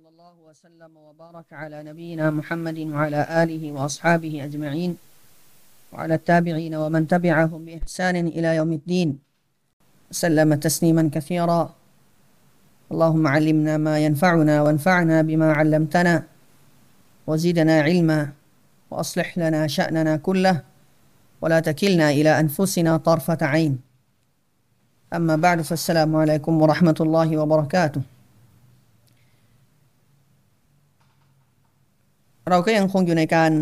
وصلى الله وسلم وبارك على نبينا محمد وعلى آله وأصحابه أجمعين وعلى التابعين ومن تبعهم بإحسان إلى يوم الدين. سلم تسليما كثيرا. اللهم علمنا ما ينفعنا وانفعنا بما علمتنا وزدنا علما وأصلح لنا شأننا كله ولا تكلنا إلى أنفسنا طرفة عين. أما بعد فالسلام عليكم ورحمة الله وبركاته. เราก็ยังคงอยู่ในการ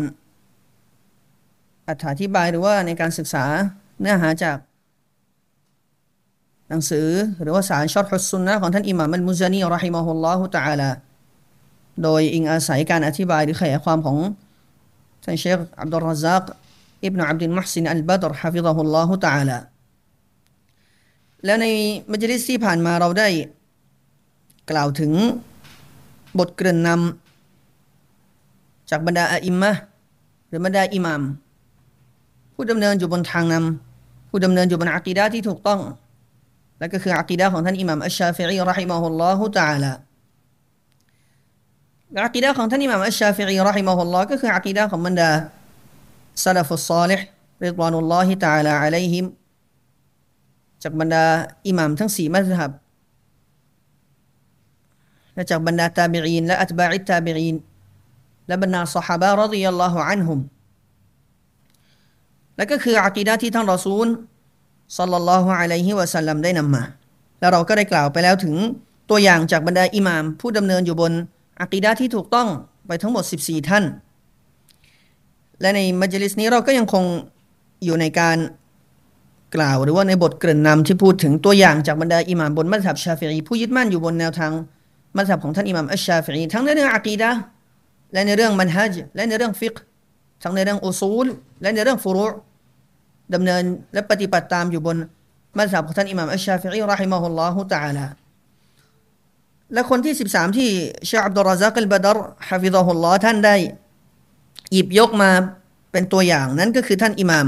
อธิบายหรือว่าในการศึกษาเนื้อหาจาก หนังสือหรือว่าสารชอตฮุสซุนนะของท่านอิหม่ามัลมุซานีรอฮิมะฮุลลอฮุตะอาลาโดยอิงอาศัยการอธิบายหรือขยายความของท่านเชคอับดุลรซักอิบนุอับดุลมุฮซินอัลบัดรحفظه الله تعالىแล้วในมัจลิสที่ผ่านมาเราได้กล่าวถึงบทเกริ่นนำ จากบรรดาอิมมะหรือบรรดาอิหมาม ผู้ดำเนินอยู่บนทางนำผู้ดำเนินอยู่บนอักีดะที่ถูกต้อง และก็คืออักีดะของท่านอิหมามอัชชาฟิอีرحمه الله تعالىอักีดะของท่านอิหม่ามอัชชาฟิอีرحمه اللهก็คืออักีดะของบรรดาซาลฟุสซาลิห์رضوان الله تعالى عليهمจากบรรดาอิหมามทั้งสี่มัซฮับและจากบรรดาตาบิอีนและอัตบาอิตตาบิอีน และบรรดาสหายرضي الله عنهمและก็คืออากีดะที่ท่านรอซูลصلى الله عليه وسلمได้นำมา แล้วเราก็ได้กล่าวไปแล้วถึงตัวอย่างจากบรรดาอิหม่าม ผู้ดำเนินอยู่บนอากีดะที่ถูกต้องไปทั้งหมด 14 ท่าน และในมัจลิสนี้เราก็ยังคงอยู่ในการกล่าวหรือว่าในบทเกริ่นนำที่พูดถึงตัวอย่างจากบรรดาอิหม่ามบนมัธยับชาฟิอีผู้ยึดมั่นอยู่บนแนวทางมัธยับของท่านอิหม่ามอัชชาฟิอีทั้งในเรื่องอากีดะ และในเรื่องมันฮัจและในเรื่องฟิกทั้งในเรื่องอุซูล และในเรื่องฟุรุดำเนินและปฏิบัติตามอยู่บนมัซฮับของท่านอิหม่ามอัชชาฟิอีرحمه الله تعالىและคนที่ 13 ที่ชัยค์อับดุลรซักอัลบัดร حفظه اللهท่านได้ หยิบยกมาเป็นตัวอย่างนั้นก็คือท่านอิหม่าม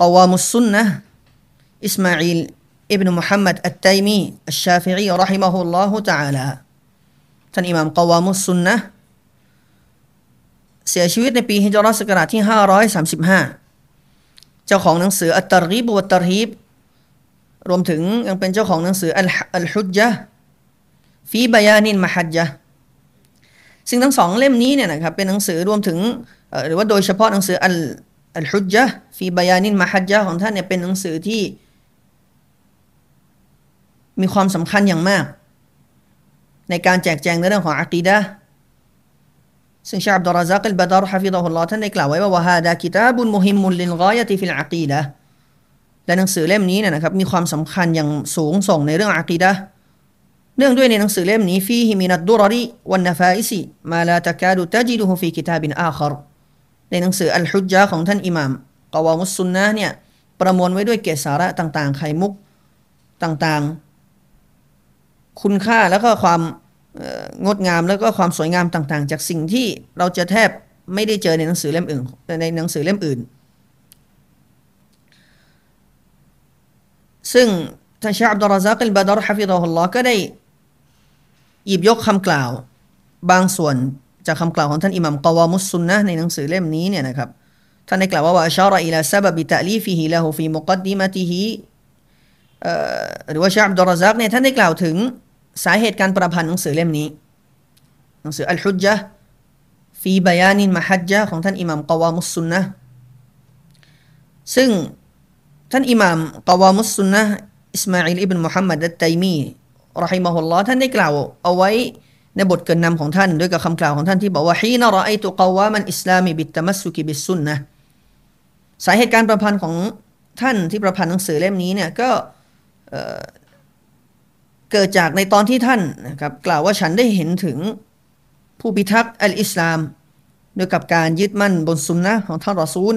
กวามุสซุนนะอิสมาอิลอิบนุมุฮัมมัดอัตตัยมีอัชชาฟิอีرحمه الله تعالىท่านอิหม่ามกวามุสซุนนะ เสียชีวิตในปีฮิจรัสศักราชที่ 535 เจ้าของหนังสืออัตตรีบวัตตรีบรวมถึงยังเป็นเจ้าของหนังสืออัลฮุจจ์ฟีบายานินมหัจจ์ซึ่งทั้งสองเล่มนี้เนี่ยนะครับเป็นหนังสือรวมถึงหรือว่าโดยเฉพาะหนังสืออัลอัลฮุจจ์ฟีบายานินมหัจจ์ของท่านเนี่ยเป็นหนังสือที่ มีความสำคัญอย่างมาก ในการแจกแจงในเรื่องของอักีดะ ซึ่งชาอับดุลรซักอัลบาดารฮะฟิดะฮุลลอฮ์ท่านได้กล่าวไว้ว่าوهذا كتاب مهم للغاية في العقيدةและหนังสือเล่มนี้เนี่ยนะครับมีความสำคัญอย่างสูงส่งในเรื่องอากีดะเนื่องด้วยในหนังสือเล่มนี้فيه من الدرر والنفائس ما لا تكاد تجده في كتاب آخرในหนังสืออัลฮุจจ์ของท่านอิหม่ามกวามุสซุนนะเนี่ยประมวลไว้ด้วยเกร็ดสาระต่าง ๆ ไขมุกต่างๆ คุณค่าแล้วก็ความ งดงามแล้วก็ความสวยงามต่างๆ จากสิ่งที่เราจะแทบไม่ได้เจอในหนังสือเล่มอื่น ในหนังสือเล่มอื่น ซึ่งท่านชัยค์อับดุลรซักอัลบัดร حفظه اللهก็ได้หยิบยกคำกล่าว บางส่วนจากคำกล่าวของท่านอิหม่ามกวามุสซุนนะในหนังสือเล่มนี้เนี่ยนะครับท่านได้กล่าวว่าว่าأشار إلى سبب تأليفه له في مقدمتهหรือว่าเชคอับดุลรซักเนี่ยท่านได้กล่าวถึง สาเหตุการประพันธ์หนังสือเล่มนี้ หนังสือالحجة في بيان المحجة ของท่านอิหม่ามกวามุสซุนนะซึ่งท่านอิหม่ามกวามุสซุนนะอิสมาอิลอิบนมุฮัมมัดอัตตัยมีرحمه الله ท่านได้กล่าวเอาไว้ในบทเกริ่นนำของท่านด้วยกับคำกล่าวของท่านที่บอกว่าحين رأيت قوام الإسلام بالتمسك بالسنةสาเหตุการประพันธ์ของท่านที่ประพันธ์หนังสือเล่มนี้เนี่ยก็ เกิดจากในตอนที่ท่านนะครับกล่าวว่าฉันได้เห็นถึงผู้พิทักษ์อัลอิสลามโดยกับการยึดมั่นบนสุนนะของท่านรอซูล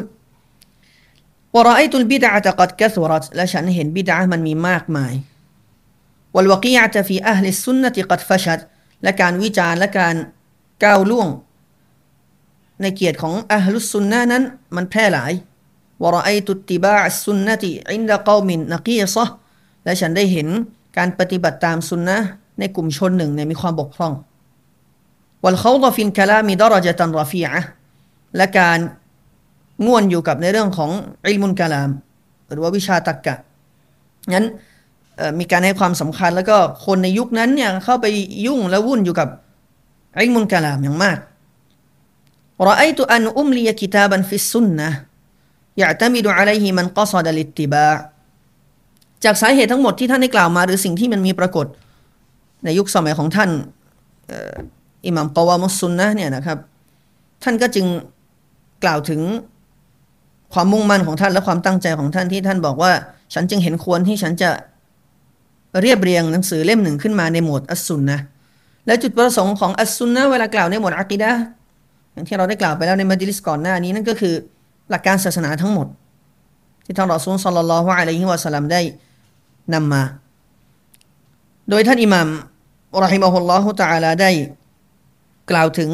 วรายตุลบิดาตะกัดกะสุรัตและฉันเห็นบิดามันมีมากมายวลวกียะฟีอัลลิสุนนะติกัดฟชัดและการวิจารณ์และการก้าวล่วง ในเกียรติของอัลลุสุนนะนั้นมันแพร่หลายวรายตุติบาอัสุนนะติอินดะกอมินนักีซะและฉันได้เห็น การปฏิบัติตามสุนนะในกลุ่มชนหนึ่งเนี่ยมีความบกพร่อง والخوض في الكلام درجة رفيعة และการง่วนอยู่กับในเรื่องของอิลมุนกะลาม หรือว่าวิชาตรรกะงั้นมีการให้ความสำคัญ แล้วก็คนในยุคนั้นเนี่ยเข้าไปยุ่งและวุ่นอยู่กับอิลมุนกะลามอย่างมาก رأيت أن أملي كتابا في السنة يعتمد عليه من قصد الاتباع จากสาเหตุทั้งหมดที่ท่านได้กล่าวมา หรือสิ่งที่มันมีปรากฏ ในยุคสมัยของท่านอิหมัมกวามุสซุนนะเนี่ยนะครับ ท่านก็จึงกล่าวถึงความมุ่งมั่นของท่านและความตั้งใจของท่านที่ท่านบอกว่า ฉันจึงเห็นควรที่ฉันจะเรียบเรียงหนังสือเล่มหนึ่งขึ้นมาในหมวดอัสซุนนะและจุดประสงค์ของอัสซุนนะเวลากล่าวในหมวดอักีดะอย่างที่เราได้กล่าวไปแล้วในมัจลิสก่อนหน้านี้นั่นก็คือหลักการศาสนาทั้งหมด ที่ท่านรอซูลสัลลัลลอฮุอะลัยฮิวะสัลลัมได้ นำมา โดยท่านอิหมัมรอฮิมะฮุลลอฮุตะอาลาได้ กล่าวถึง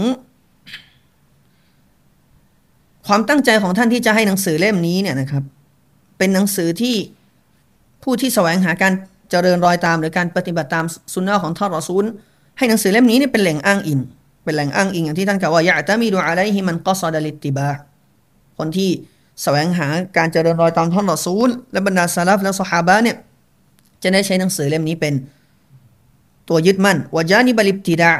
ความตั้งใจของท่านที่จะให้หนังสือเล่มนี้เนี่ยนะครับ เป็นหนังสือที่ผู้ที่แสวงหาการเจริญรอยตาม หรือการปฏิบัติตามสุนนะของท่านรอซูลให้หนังสือเล่มนี้เนี่ยเป็นแหล่งอ้างอิงเป็นแหล่งอ้างอิงอย่างที่ท่านกล่าวว่ายะตามีดูอะไรฮิมันก็ซอดลิติบาคนที่แสวงหาการเจริญรอยตามท่านรอซูลและบรรดาซาลฟและสฮาบะเนี่ย จะได้ใช้หนังสือเล่มนี้เป็นตัวยึดมั่นวะจานิบลิบติดา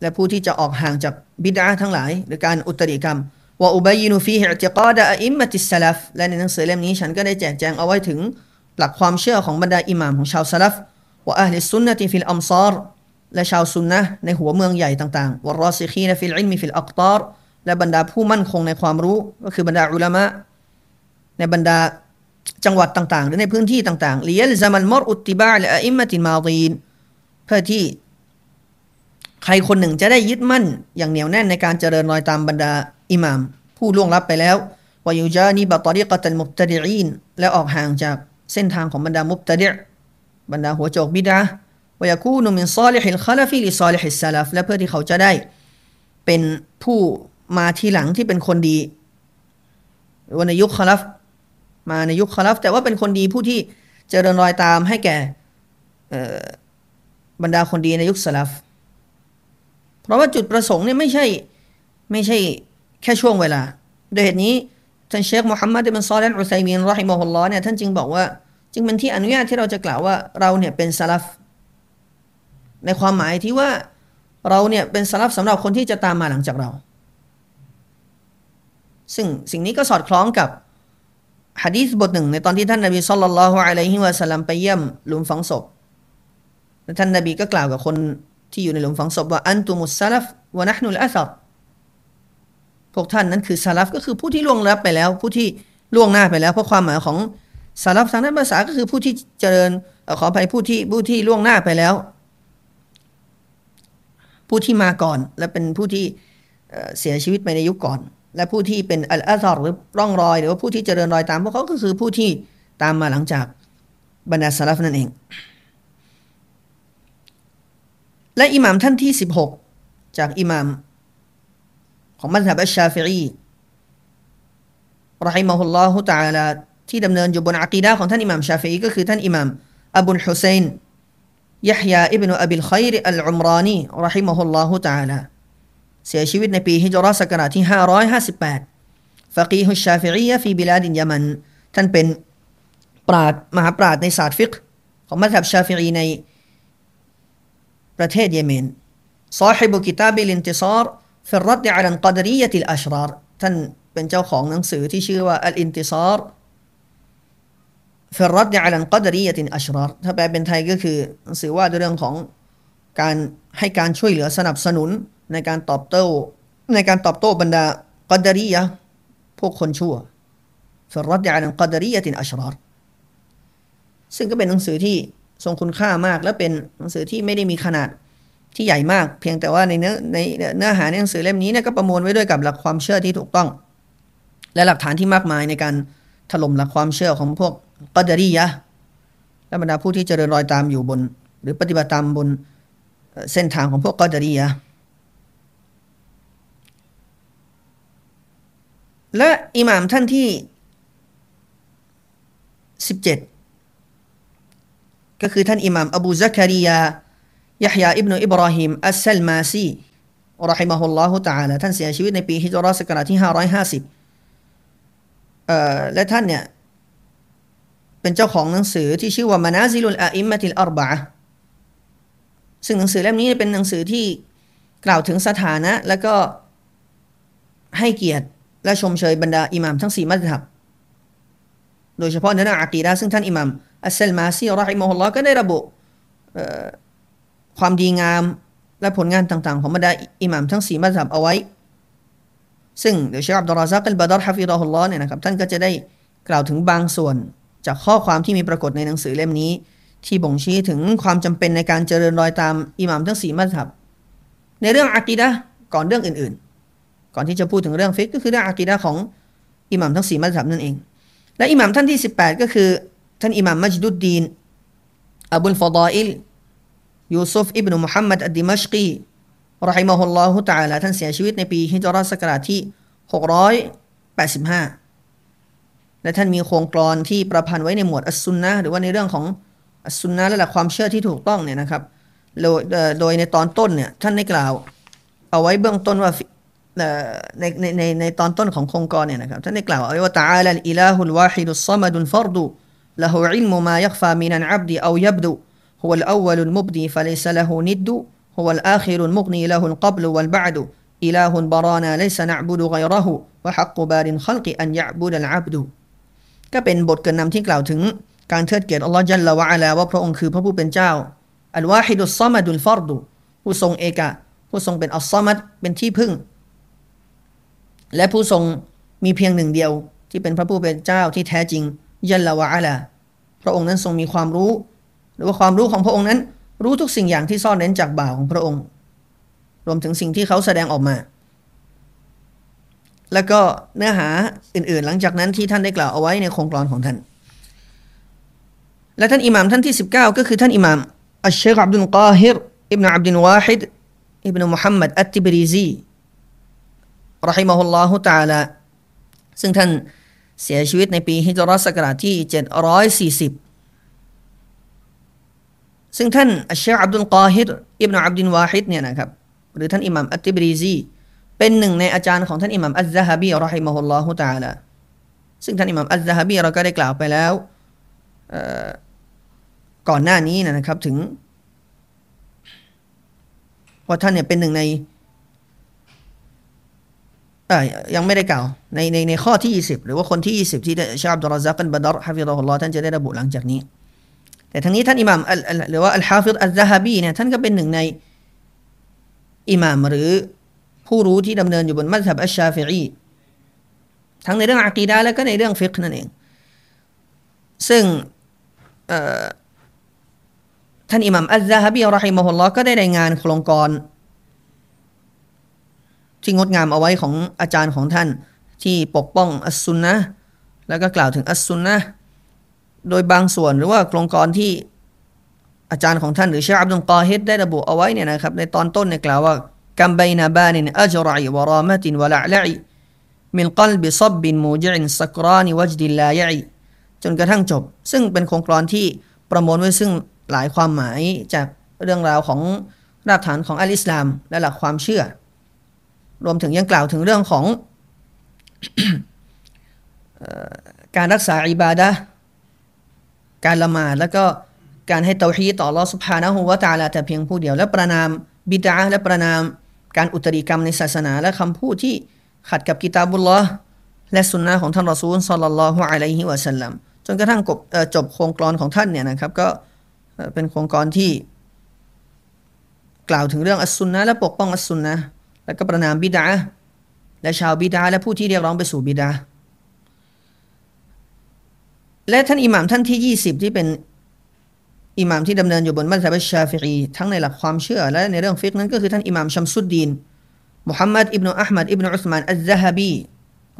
และผู้ที่จะออกห่างจากบิดาทั้งหลาย หรือการอุตริกรรมوأبين فيه اعتقاد أئمة السلف และในหนังสือเล่มนี้ฉันก็ได้แจกแจงเอาไว้ถึงหลักความเชื่อของบรรดาอิหม่ามของชาวสลัฟوأهل السنة في الأمصار และชาวซุนนะในหัวเมืองใหญ่ต่างๆوالراسخين في العلم في الأقطار และบรรดาผู้มั่นคงในความรู้ ก็คือบรรดาอุลามะในบรรดา จังหวัดต่างๆ หรือในพื้นที่ต่างๆليلزم المرء اتباع الأئمة الماضين เพื่อที่ใครคนหนึ่งจะได้ยึดมั่น อย่างเหนียวแน่นในการเจริญรอยตามบรรดาอิหมาม ผู้ล่วงลับไปแล้วويجانب طريقة المبتدعين และออกห่างจากเส้นทางของบรรดามุบตดิบรรดาหัวโจกบิดาวายกูนุมินซาลิฮิลคาลฟิลิซาลิฮิสซาลฟและเพื่อที่เขาจะได้ เป็นผู้มาทีหลังที่เป็นคนดีวันในยุคคาลฟ มาในยุคคาลฟแต่ว่าเป็นคนดีผู้ที่เจริญรอยตามให้แก่บรรดาคนดีในยุคสลับเพราะว่าจุดประสงค์เนี่ยไม่ใช่ไม่ใช่แค่ช่วงเวลา โดยเหตุนี้ท่านเชคมุฮัมมัดบินซอลันอุซัยมีนรอฮิมะฮุลลอเนี่ยท่านจึงบอกว่า จึงเป็นที่อนุญาตที่เราจะกล่าวว่าเราเนี่ยเป็นสลับในความหมายที่ว่าเราเนี่ยเป็นสลับสำหรับคนที่จะตามมาหลังจากเรา ซึ่งสิ่งนี้ก็สอดคล้องกับ ฮะดีษบทหนึ่งในตอนที่ท่านนบีสุลต่านละฮ์อะลัยฮิวะสัลลัมไปเยี่ยมหลุมฝังศพและท่านนบีก็กล่าวกับคนที่อยู่ในหลุมฝังศพว่าอันตุมุสซาลฟวะนะฮ์นุลอาซัรพวกท่านนั้นคือซาลฟก็คือผู้ที่ล่วงลับไปแล้ว ผู้ที่ล่วงหน้าไปแล้ว เพราะความหมายของซาลฟทางด้านภาษาก็คือผู้ที่เจริญขออภัยผู้ที่ผู้ที่ล่วงหน้าไปแล้ว ผู้ที่มาก่อน และเป็นผู้ที่เสียชีวิตไปในยุคก่อน และผู้ที่เป็นอัลอาซอรหรือร่องรอย หรือว่าผู้ที่เจริญรอยตามพวกเขาก็คือผู้ที่ตามมาหลังจากบรรดาซาลฟนั่นเอง และอิหมามท่านที่ 16 จากอิหมาม ของมัธยับอัชชาฟิอีรหิมะฮุลลอฮุตะอาลาที่ดำเนินอยู่บนอักีดะของท่านอิหมามชาฟิอีก็คือท่านอิหมามอบุลฮุเซนยะฮยาอิบนุอบิลขัยรอัลอุมรานีรหิมะฮุลลอฮุตะอาลา เสียชีวิตในปีฮิจรัสศักราชที่ 558ฟะกีฮุชาฟิอีฟีบิลาดินยามันท่านเป็นปราดมหาปราดในศาสตร์ฟิกของมัธยับชาฟิอีในประเทศเยเมน صاحب كتاب الانتصار في الرد على القدرية الأشرار ท่านเป็นเจ้าของหนังสือที่ชื่อว่า الانتصار في الرد على القدرية الأشرار ถ้าแปลเป็นไทยก็คือหนังสือว่าด้วยเรื่องของการให้การช่วยเหลือสนับสนุน ในการตอบโต้ ในการตอบโต้บรรดากัดรียะพวกคนชั่วฟรัตยานันกัดรียะตินอัชรอรซึ่งก็เป็นหนังสือที่ทรงคุณค่ามาก และเป็นหนังสือที่ไม่ได้มีขนาดที่ใหญ่มาก เพียงแต่ว่าในเนื้อในเนื้อหาในหนังสือเล่มนี้เนี่ยก็ประมวลไว้ด้วยกับหลักความเชื่อที่ถูกต้อง และหลักฐานที่มากมายในการถล่มหลักความเชื่อของพวกกัดรียะและบรรดาผู้ที่เจริญรอยตามอยู่บน หรือปฏิบัติตามบนเส้นทางของพวกกัดรียะ และอิหม่ามท่านที่สิบเจ็ดก็คือท่านอิหม่ามอบูซักรียายะฮยาอิบนุอิบราฮิมอัสซัลมาซีรอฮิมะฮุลลอฮุตาลาท่านเสียชีวิตในปีฮิจรัสศักราที่ 550เอ่อและท่านเนี่ย เป็นเจ้าของหนังสือที่ชื่อว่ามานาซิลุลอาอิมมะติลอัรบะซึ่งหนังสือเล่มนี้เป็นหนังสือที่กล่าวถึงสถานะ และก็ให้เกียรติ และชมเชยบรรดาอิหม่ามทั้งสี่มัธยับ โดยเฉพาะในเรื่องอากีดะซึ่งท่านอิหม่ามอัสเซลมาซีรอฮิมะฮุลลอฮ์ก็ได้ระบุความดีงามและผลงานต่างๆ ของบรรดาอิหม่ามทั้งสี่มัธยับเอาไว้ ซึ่งเดี๋ยวเชคอับดุลราซักอัลบาดรฮะฟิรอฮุลลอฮ์เนี่ยนะครับท่านก็จะได้กล่าวถึงบางส่วนจากข้อความที่มีปรากฏในหนังสือเล่มนี้ ที่บ่งชี้ถึงความจำเป็นในการเจริญรอยตามอิหม่ามทั้งสี่มัซฮับ ในเรื่องอากีดะก่อนเรื่องอื่นๆ ก่อนที่จะพูดถึงเรื่องฟิกฮ์ก็คือเรื่องอากีดะของอิหม่ามทั้งสี่มัซฮับนั่นเอง และอิหม่ามท่านที่ 18 ก็คือ ท่านอิหม่ามมัจดุดดีนอับุลฟดาอิลยูซุฟอิบนุมุฮัมมัดอัดดิมัชกีرحمه الله تعالى ท่านเสียชีวิตในปีฮิจเราะห์ศักราชที่ 685 และท่านมีโครงกรอนที่ประพันธ์ไว้ในหมวดอัสซุนนะหรือว่าในเรื่องของอัสซุนนะและหลักความเชื่อที่ถูกต้องเนี่ยนะครับโดยในตอนต้นเนี่ยท่านได้กล่าว เอาไว้เบื้องต้นว่า ในในในในตอนต้นขององค์กรเนี่ยนะครับท่านได้กล่าวว่าตาลอิลาฮุลวาฮิดุสซามดุลฟัรดูลหูอิลมุมายักฟามินันอับดีเอายับดูฮุวัลอัวลุลมุบดีฟะลิซละหูนิดดูฮุวัลอาคิรุลมุกนีละหุลกับลุวัลบะดูอิลาฮุลบารานาเลสนะบุดูไกรหูวะฮักกุบารินขลกิอันยะบุดัลอับดูก็เป็นบทกินนำที่กล่าวถึงการเทิดเกียรติอัลลอฮ์จันละวะอาลาว่าพระองค์คือพระผู้เป็นเจ้าอัลวาฮิดุสซามดุลฟารดุผู้ทรงเอกะผู้ทรงเป็นอัลซามัดเป็นที่พึ่ง และผู้ทรงมีเพียงหนึ่งเดียว ที่เป็นพระผู้เป็นเจ้าที่แท้จริงยัลลาวะอาลาพระองค์นั้นทรงมีความรู้ หรือว่าความรู้ของพระองค์นั้น รู้ทุกสิ่งอย่างที่ซ่อนเร้นจากบ่าวของพระองค์ รวมถึงสิ่งที่เขาแสดงออกมา แล้วก็เนื้อหาอื่นๆ หลังจากนั้นที่ท่านได้กล่าวเอาไว้ในโครงกรอนของท่าน และท่านอิหม่ามท่านที่ 19 ก็คือท่านอิหม่ามอัชเชคอับดุลกาฮิรอิบนาอับดุลวาฮิดอิบนามุฮัมมัดอัตติบรีซี รอฮิมะฮุลลอฮุตาลาซึ่งท่านเสียชีวิตในปีฮิจรัสศักราชที่ 740 ซึ่งท่านอัชชคอับดุลกาฮิรอิบนาอับดุลวาฮิดเนี่ยนะครับหรือท่านอิหม่ามอัตติบรีซีเป็นหนึ่งในอาจารย์ของท่านอิหม่ามอัลซะฮบีรอฮิมะฮุลลอฮุตาลาซึ่งท่านอิหม่ามอัลซะฮบีเราก็ได้กล่าวไปแล้วก่อนหน้านี้นะครับถึงว่าท่านเนี่ยเป็นหนึ่งใน ยังไม่ได้กล่าวในในในข้อที่ 20 หรือว่าคนที่ 20 ที่ชาอับดุลรซักันบดรฮะฟิรอฮุลลอฮ์ท่านจะได้ระบุหลังจากนี้ แต่ทั้งนี้ท่านอิหม่ามหรือว่าอัลฮาฟิดอัลซะฮาบีเนี่ยท่านก็เป็นหนึ่งในอิหม่ามหรือผู้รู้ที่ดำเนินอยู่บนมัซฮับอัชชาฟิอีทั้งในเรื่องอะกีดาและก็ในเรื่องฟิกฮ์นั่นเอง ซึ่งท่านอิหมัมอัลซาฮบีอัลรอฮิมะฮุลลอฮ์ก็ได้รายงานโคลงกลอน ที่งดงามเอาไว้ของอาจารย์ของท่าน ที่ปกป้องอัสซุนนะแล้วก็กล่าวถึงอัสซุนนะโดยบางส่วนหรือว่าโครงกรที่อาจารย์ของท่านหรือชาอับดุลกอฮิดได้ระบุเอาไว้เนี่ยนะครับในตอนต้นเนี่ยกล่าวว่ากัมไบนาบานินอัจรัยวรามะตินวะละละอิมินกลบิซับบินมูจินสักรานิวัจดิลลายะจนกระทั่งจบ ซึ่งเป็นโครงกรที่ประมวลไว้ซึ่งหลายความหมายจากเรื่องราวของรากฐานของอัลอิสลามและหลักความเชื่อ รวมถึงยังกล่าวถึงเรื่องของการรักษาอิบาดะการละหมาดแล้วก็การให้เตาฮีต่อลอสุภานะฮูวะตาลาแต่เพียงผู้เดียว และประนามบิดาและประนามการอุตริกรรมในศาสนา และคำพูดที่ขัดกับกิตาบุลลอและสุนนะของท่านรอซูลสัลลัลลอฮุอะลัยฮิวะสัลลัมจนกระทั่งจบโครงกรอนของท่านเนี่ยนะครับ ก็เป็นโครงการที่ กล่าวถึงเรื่องอัสซุนนะและปกป้องอัสซุนนะ แล้วก็ประนามบิดาและชาวบิดาและผู้ที่เรียกร้องไปสู่บิดาและท่านอิหม่ามท่านที่ 20 ที่เป็นอิหม่ามที่ดำเนินอยู่บนมัสยิดชาฟิอีทั้งในหลักความเชื่อ และในเรื่องฟิกนั้นก็คือท่านอิหม่ามชัมสุดดีนมุฮัมมัดอิบนุอัลมัดอิบนุอุสมานอัลซะฮบี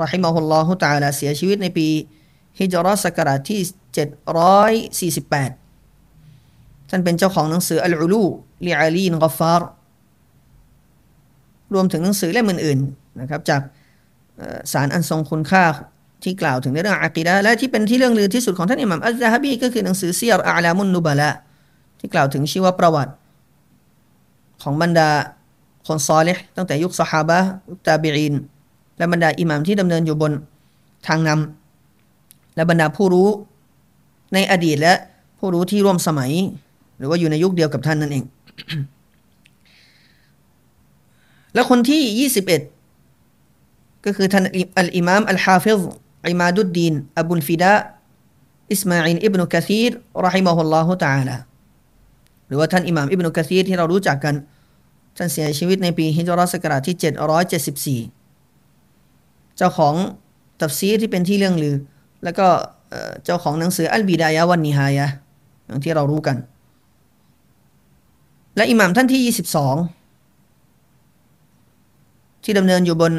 รอฮิมะฮุลลอฮุตะอาลาเสียชีวิตในปีฮิจรัสกราชที่ 748 ท่านเป็นเจ้าของหนังสืออัลอูลูลีอาลีนกอฟาร์ รวมถึงหนังสือเล่มอื่นๆนะครับจากสารอันทรงคุณค่าที่กล่าวถึงในเรื่องอากีดะและที่เป็นที่เรื่องลือที่สุดของท่านอิหม่ามอัลซาฮบีก็คือหนังสือเซียรอาลามุนนุบะละที่กล่าวถึงชีวประวัติ ของบรรดาคนซอลิห์ตั้งแต่ยุคสฮาบะยุคตาบีอินและบรรดาอิหม่ามที่ดำเนินอยู่บนทางนำและบรรดาผู้รู้ในอดีตและผู้รู้ที่ร่วมสมัย หรือว่าอยู่ในยุคเดียวกับท่านนั่นเอง และคนที่ 21 ก็คือท่านอัลอิมามอัลฮาฟิซอิมาดุดดีนอบุลฟิดาอิสมาอินอิบนุกะซีรรหิมะฮุลลอฮุตะอาลาหรือว่าท่านอิหม่ามอิบนุกะซีรที่เรารู้จักกันท่านเสียชีวิตในปีฮิจเราะห์ศักราชที่ 774 เจ้าของตัฟซีรที่เป็นที่เลื่องลือ แล้วก็เจ้าของหนังสือ البداية والنهايةอย่างที่เรารู้กัน และอิหม่ามท่านที่ 22 ที่ดำเนินอยู่บน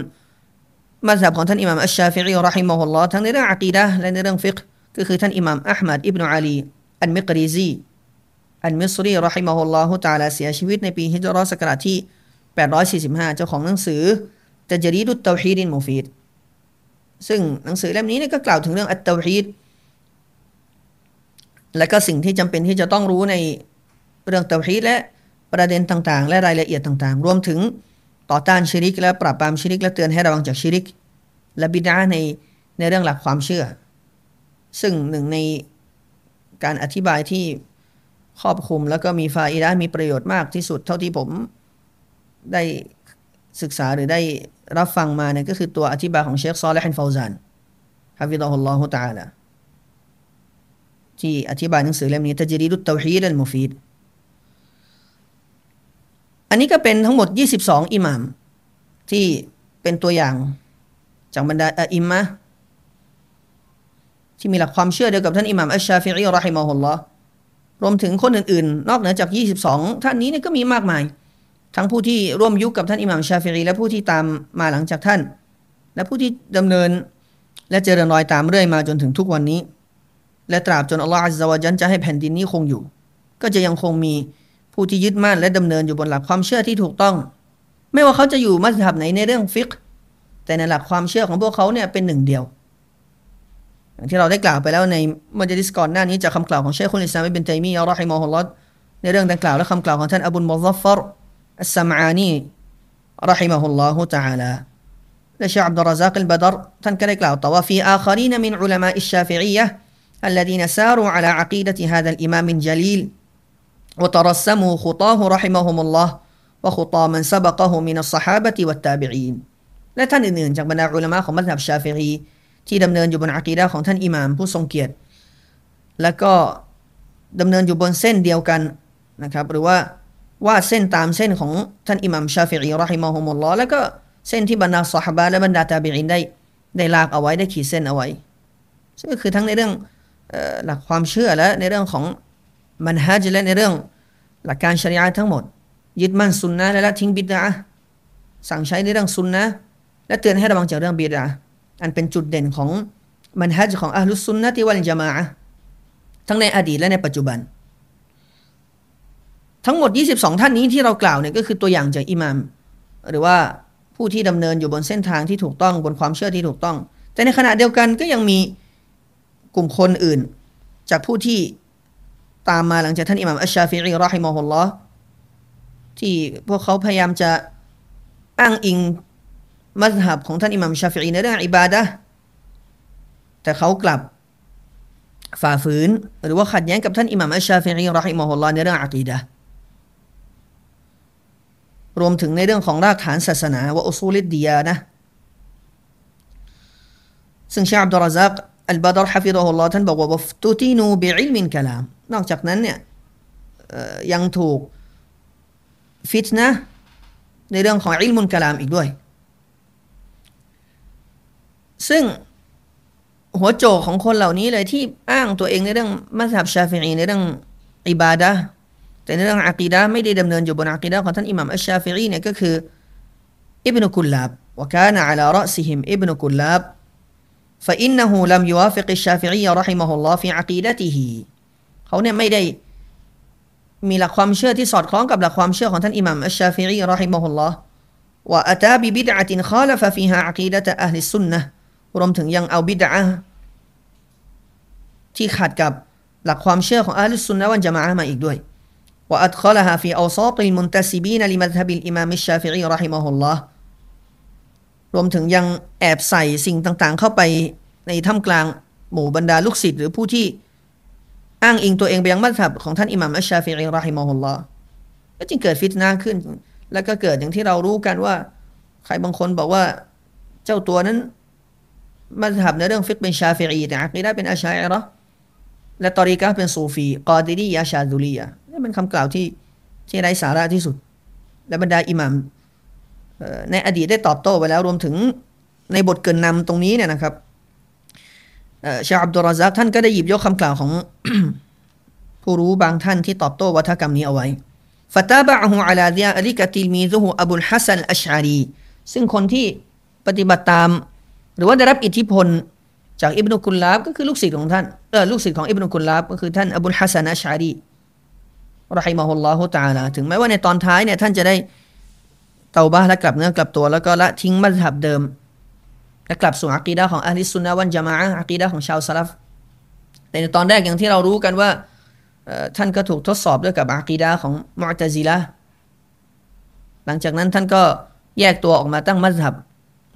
มัซฮับของท่านอิหม่ามอัชชาฟิอีرحمه الله ทั้งในเรื่องอะกีดะและในเรื่องฟิกฮ์ก็คือท่านอิหม่ามอัลมัดอิบนุอาลีอันมิกรีซีอันมิสรีรอฮิมะฮุลลอฮุตาลาเสียชีวิตในปีฮิจเราะห์ศักราชที่ 845 เจ้าของหนังสือتجريد التوحيد المفيد ซึ่งหนังสือเล่มนี้ก็กล่าวถึงเรื่องอัตเตาฮีดและก็สิ่งที่จำเป็นที่จะต้องรู้ในเรื่องเตาฮีดและประเด็นต่างๆ และรายละเอียดต่างๆ รวมถึง ต่อต้านชิริก และปราบปรามชิริก และเตือนให้ระวังจากชิริก และบิดาในในเรื่องหลักความเชื่อ ซึ่งหนึ่งในการอธิบายที่ครอบคลุมแล้วก็มีฟาอิดามีประโยชน์มากที่สุดเท่าที่ผมได้ศึกษาหรือได้รับฟังมาเนี่ยก็คือตัวอธิบายของเชคซอลและฮันฟาวซานฮะฟิดะฮุลลอฮุตะอาลาที่อธิบายหนังสือเล่มนี้ตะจรีดุตเตาฮีดอัลมุฟีด อันนี้ก็เป็นทั้งหมด 22 อิหมาม ที่เป็นตัวอย่างจากบรรดาอิมมะที่มีหลักความเชื่อเดียวกับท่านอิหมามอัชชาฟิอีرحمه الله รวมถึงคนอื่นๆ นอกเหนือจาก 22 ท่านนี้เนี่ยก็มีมากมาย ทั้งผู้ที่ร่วมยุคกับท่านอิหมามชาฟิอีและผู้ที่ตามมาหลังจากท่าน และผู้ที่ดำเนินและเจริญรอยตามเรื่อยมาจนถึงทุกวันนี้ และตราบจนอัลลอฮฺอัลลอฮฺจันจะให้แผ่นดินนี้คงอยู่ ก็จะยังคงมี ผู้ที่ยึดมั่นและดำเนินอยู่บนหลักความเชื่อที่ถูกต้อง ไม่ว่าเขาจะอยู่มัสยิดไหนในเรื่องฟิกแต่ในหลักความเชื่อของพวกเขาเนี่ยเป็นหนึ่งเดียวอย่างที่เราได้กล่าวไปแล้วในมัจลิสก่อนหน้านี้จากคำกล่าวของเชคคุลิสลามอิบนตัยมียะรอฮิมะฮุลลอฮ์ในเรื่องดังกล่าวและคำกล่าวของท่านอบุลมุซัฟฟรอัสซามอานีรอฮิมะฮุลลอฮุตะอาลาและเชคอับดุลรซักอัลบดรท่านก็ได้กล่าวต่อว่าฟีอาคารีนมินอุลามะอิชชาฟิอียะ الذين ساروا على عقيدة هذا الإمام الجليل وترسموا خطاه رحمهم الله وخطى من سبقه من الصحابة والتابعين และท่านอื่นๆจากบรรดาอุลามะของมัธยับชาฟิรีที่ดำเนินอยู่บนอะกีดะของท่านอิหม่ามผู้ทรงเกียรติ แล้วก็ดำเนินอยู่บนเส้นเดียวกันนะครับ หรือว่าว่าเส้นตามเส้นของท่านอิหม่ามชาฟิอีรอฮิมะฮุมุลลอฮ์แล้วก็เส้นที่บรรดาสหบะและบรรดาตาบิอินได้ได้ลากเอาไว้ได้ขีดเส้นเอาไว้ซึ่งก็คือทั้งในเรื่องหลักความเชื่อและในเรื่องของ มันฮัจและในเรื่อง หลักการชริอะทั้งหมด ยึดมั่นสุนนะและละทิ้งบิดาสั่งใช้ในเรื่องสุนนะและเตือนให้ระวังจากเรื่องบิดาอันเป็นจุดเด่นของมันฮัจของอัลลุสุนนะที่วันจามะทั้งในอดีตและในปัจจุบัน ทั้งหมด 22 ท่านนี้ที่เรากล่าวเนี่ยก็คือตัวอย่างจากอิหมาม หรือว่าผู้ที่ดำเนินอยู่บนเส้นทางที่ถูกต้องบนความเชื่อที่ถูกต้อง แต่ในขณะเดียวกันก็ยังมีกลุ่มคนอื่น จากผู้ที่ ตามมาหลังจากท่านอิหม่ามอัชชาฟิอีرحمه الله ที่พวกเขาพยายามจะอ้างอิงมัซฮับของท่านอิหม่ามชาฟิอีในเรื่องอิบาดะแต่เขากลับฝ่าฝืน หรือว่าขัดแย้งกับท่านอิหม่ามอัชชาฟิอีرحمه الله ในเรื่องอะกีดะรวมถึงในเรื่องของรากฐานศาสนาว่าอุซูลิดดียานะซึ่งชาอับดุลรซักอัลบาดรฮะฟิดะฮุลลอฮ์ท่านบอกว่าวัฟตุตินูบิอิลมินกะลาม นอกจากนั้นเนี่ยยังถูกฟิตนะในเรื่องของอิลมุนกะลามอีกด้วย ซึ่งหัวโจกของคนเหล่านี้เลยที่อ้างตัวเองในเรื่องมัสยิดชาฟิอีในเรื่องอิบาดะแต่ในเรื่องอะกีดะไม่ได้ดำเนินอยู่บนอะกีดะของท่านอิหม่ามอัชชาฟิอีเนี่ยก็คืออิบนุกุลลาบ وكان على رأسهم ابن كلاب فإنه لم يوافق الشافعي رحمه الله في عقيدته เขาเนี่ยไม่ได้มีหลักความเชื่อที่สอดคล้องกับหลักความเชื่อของท่านอิหม่ามอัชชาฟิรีรอฮิมะฮุลลอฮ์ว่าอัตาบิบิดะตินคอลฟะฟีฮาอะกีดะตะอัลลิสุนนะรวมถึงยังเอาบิดอะฮ์ที่ขัดกับหลักความเชื่อของأهل السنة والجماعةอีกด้วยว่าأدخلها في أوساط المنتسبين لمذهب الإمام الشافعي رحمه اللهรวมถึงยังแอบใส่สิ่งต่างๆ เข้าไปในท่ามกลางหมู่บรรดาลูกศิษย์หรือผู้ที่ อ้างอิงตัวเองไปยังมัธยับของท่านอิหม่ามอัชชาฟิอีรอฮิมะฮุลลอฮ์ก็จึงเกิดฟิตนาขึ้น แล้วก็เกิดอย่างที่เรารู้กันว่า ใครบางคนบอกว่าเจ้าตัวนั้นมัซฮับในเรื่องฟิกฮ์เป็นชาฟิอีแต่อักีดะเป็นอะชาอิเราะฮ์และตอริกะเป็นซูฟีกอดิรียาชาดุลียนี่เป็นคำกล่าวที่ที่ไร้สาระที่สุด และบรรดาอิหม่ามในอดีตได้ตอบโต้ไปแล้วรวมถึงในบทเกริ่นนำตรงนี้เนี่ยนะครับ ชาอับดุลราซักท่านก็ได้หยิบยกคำกล่าวของผู้รู้บางท่านที่ตอบโต้วาทกรรมนี้เอาไว้فتابعه على ذلك تلميذه أبو الحسن الأشعريซึ่งคนที่ปฏิบัติตาม หรือว่าได้รับอิทธิพลจากอิบนุกุลลาบก็คือลูกศิษย์ของท่านเออลูกศิษย์ของอิบนุกุลลาบก็คือท่านอับุลฮัสซันอัชอารีรอฮิมาฮุลลอฮุตาลาถึงแม้ว่าในตอนท้ายเนี่ยท่านจะได้เตาบ้าและกลับเนื้อกลับตัว แล้วก็ละทิ้งมัธยับเดิม และกลับสู่อักีดะของอัลลิสุนนะวันจามะอักีดะของชาวซาลฟแต่ในตอนแรกอย่างที่เรารู้กันว่าท่านก็ถูกทดสอบด้วยกับอักีดะของมอตซิละหลังจากนั้นท่านก็แยกตัวออกมาตั้งมัธยับ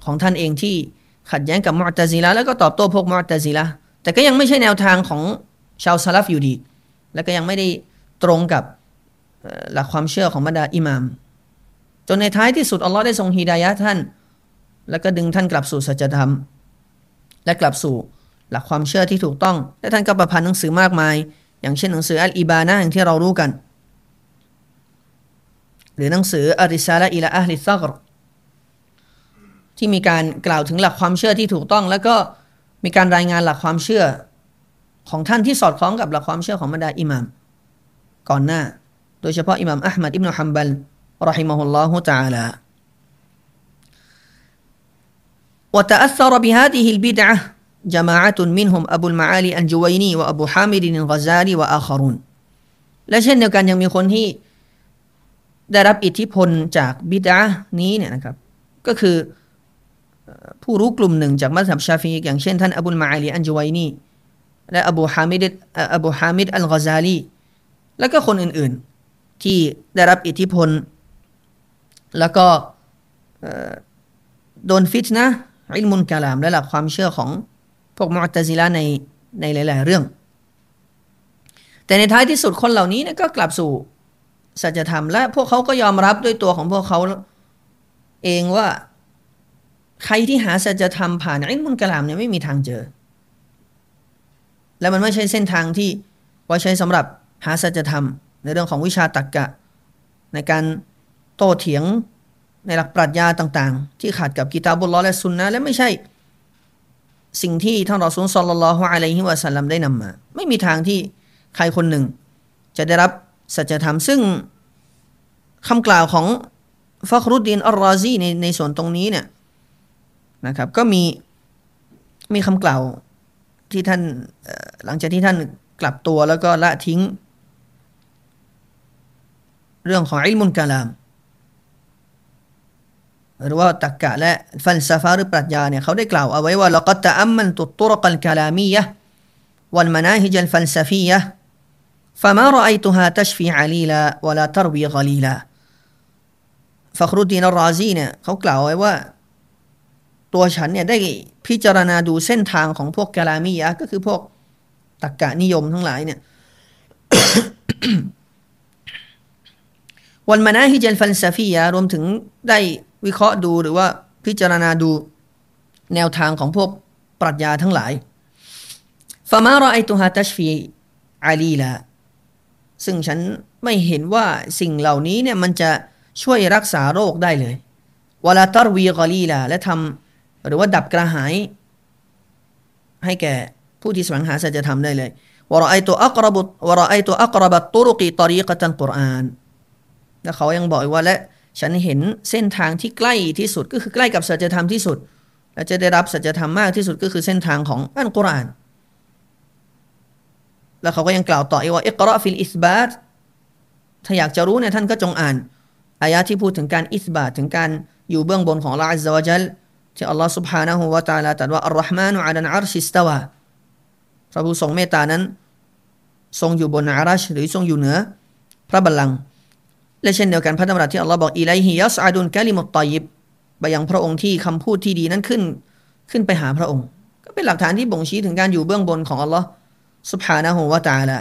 ของท่านเองที่ขัดแย้งกับมอตซิละแล้วก็ตอบโต้พวกมอตซิละแต่ก็ยังไม่ใช่แนวทางของชาวซาลฟอยู่ดี และก็ยังไม่ได้ตรงกับหลักความเชื่อของบรรดาอิหมาม จนในท้ายที่สุดอัลลอฮ์ได้ทรงฮีดายะท่าน แล้วก็ดึงท่านกลับสู่สัจธรรม และกลับสู่หลักความเชื่อที่ถูกต้อง และท่านก็ประพันธ์หนังสือมากมาย อย่างเช่นหนังสืออัลอิบานะอย่างที่เรารู้กัน หรือหนังสืออาริซาละอิละอัลิซักรที่มีการกล่าวถึงหลักความเชื่อที่ถูกต้อง แล้วก็มีการรายงานหลักความเชื่อของท่านที่สอดคล้องกับหลักความเชื่อของบรรดาอิหมัมก่อนหน้า โดยเฉพาะอิหมัมอัลมัดอิบนุฮัมบัลรอฮิมะฮุลลอฮุตะอาลา وتأثر بهذه البدعة جماعة منهم أبو المعالي الجويني وأبو حامد الغزالي وآخرون และเช่นเดียวกันยังมีคนที่ได้รับอิทธิพลจากบิดานี้เนี่ยนะครับก็คือผู้รู้กลุ่มหนึ่งจากมัสยิดชาฟีอย่างเช่นท่านอบุลมาอาลีอันจวัยนีและอบูฮามิดอบูฮามิดอัลกอซาลีและก็คนอื่นๆที่ได้รับอิทธิพลแล้วก็โดนฟิตนะ อิลมุนกาลามและหลักความเชื่อของพวกมุตซิลาในในหลาย ๆ เรื่อง แต่ในท้ายที่สุดคนเหล่านี้นก็กลับสู่สัจธรรมและพวกเขาก็ยอมรับด้วยตัวของพวกเขาเองว่าใครที่หาสัจธรรมผ่านอิลมุนกาลามเนี่ยไม่มีทางเจอ และมันไม่ใช่เส้นทางที่ไว้ใช้สำหรับหาสัจธรรม ในเรื่องของวิชาตรรกกะในการโต้เถียง ในหลักปรัชญาต่างๆ ที่ขาดกับกิตาบุลลอและสุนนะและไม่ใช่ สิ่งที่ท่านรอซูลซอลลัลลอฮุอะลัยฮิวะสัลลัมได้นำมา ไม่มีทางที่ใครคนหนึ่ง จะได้รับสัจธรรมซึ่งคำกล่าวของฟักรุดดีนอัลรอซีในในส่วนตรงนี้เนี่ยนะครับ ก็มีมีคำกล่าวที่ท่านหลังจากที่ท่านกลับตัวแล้วก็ละทิ้ง เรื่องของอิลมุนกาลาม หรือว่าตักกะและฟันซาฟาหรือปรัชญาเนี่ยเขาได้กล่าวเอาไว้ว่าเราก็ตะอัมมันตุตุรกัลกาลามียะวันมานาฮิจันฟันซาฟียะฟามารอไอตุฮาตัชฟีอาลีลาวลาตรวีกาลีลาฟักรุดีนราซีเนี่ยเขากล่าวไว้ว่า ตัวฉันเนี่ยได้พิจารณาดูเส้นทางของพวกกาลามียะก็คือพวกตักกะนิยมทั้งหลายเนี่ยวันมานาฮิจัลฟันซาฟียะรวมถึงได้ วิเคราะห์ดูหรือว่าพิจารณาดูแนวทางของพวกปรัชญาทั้งหลายฟามารอไอตุฮาตัชฟีอาลีละซึ่งฉันไม่เห็นว่าสิ่งเหล่านี้เนี่ยมันจะช่วยรักษาโรคได้เลยولا تروي غليلاและทำหรือว่าดับกระหาย ให้แก่ผู้ที่แสวงหาสัจธรรมได้เลยورأيت أقرب ورأيت أقرب الطرق طريقة القرآنและเขายังบอกว่าและ ฉันเห็นเส้นทางที่ใกล้ที่สุดก็คือใกล้กับสัจธรรมที่สุด และจะได้รับสัจธรรมมากที่สุดก็คือเส้นทางของอัลกุรอาน แล้วเขาก็ยังกล่าวต่ออีกว่าอิกราฟิลอิสบาตถ้าอยากจะรู้เนี่ยท่านก็จงอ่านอายะที่พูดถึงการอิสบาตถึงการอยู่เบื้องบนของลาอัลลอฮฺจัลที่อัลลอฮฺ سبحانه และ تعالى ตรัสว่าอัลลอฮ์มานุอัลันอาร์ชิสตาวาพระผู้ทรงเมตตานั้น ทรงอยู่บนอารัชหรือทรงอยู่เหนือ พระบัลลังก์ และเช่นเดียวกันพระธรรมรัสที่อัลลอฮ์บอกอีไลฮิยัสอาดุลกาลิมุตตอยิบไปยังพระองค์ที่คำพูดที่ดีนั้นขึ้น ขึ้นไปหาพระองค์ ก็เป็นหลักฐานที่บ่งชี้ถึงการอยู่เบื้องบนของอัลลอฮ์สุบฮานะฮูวาตาละ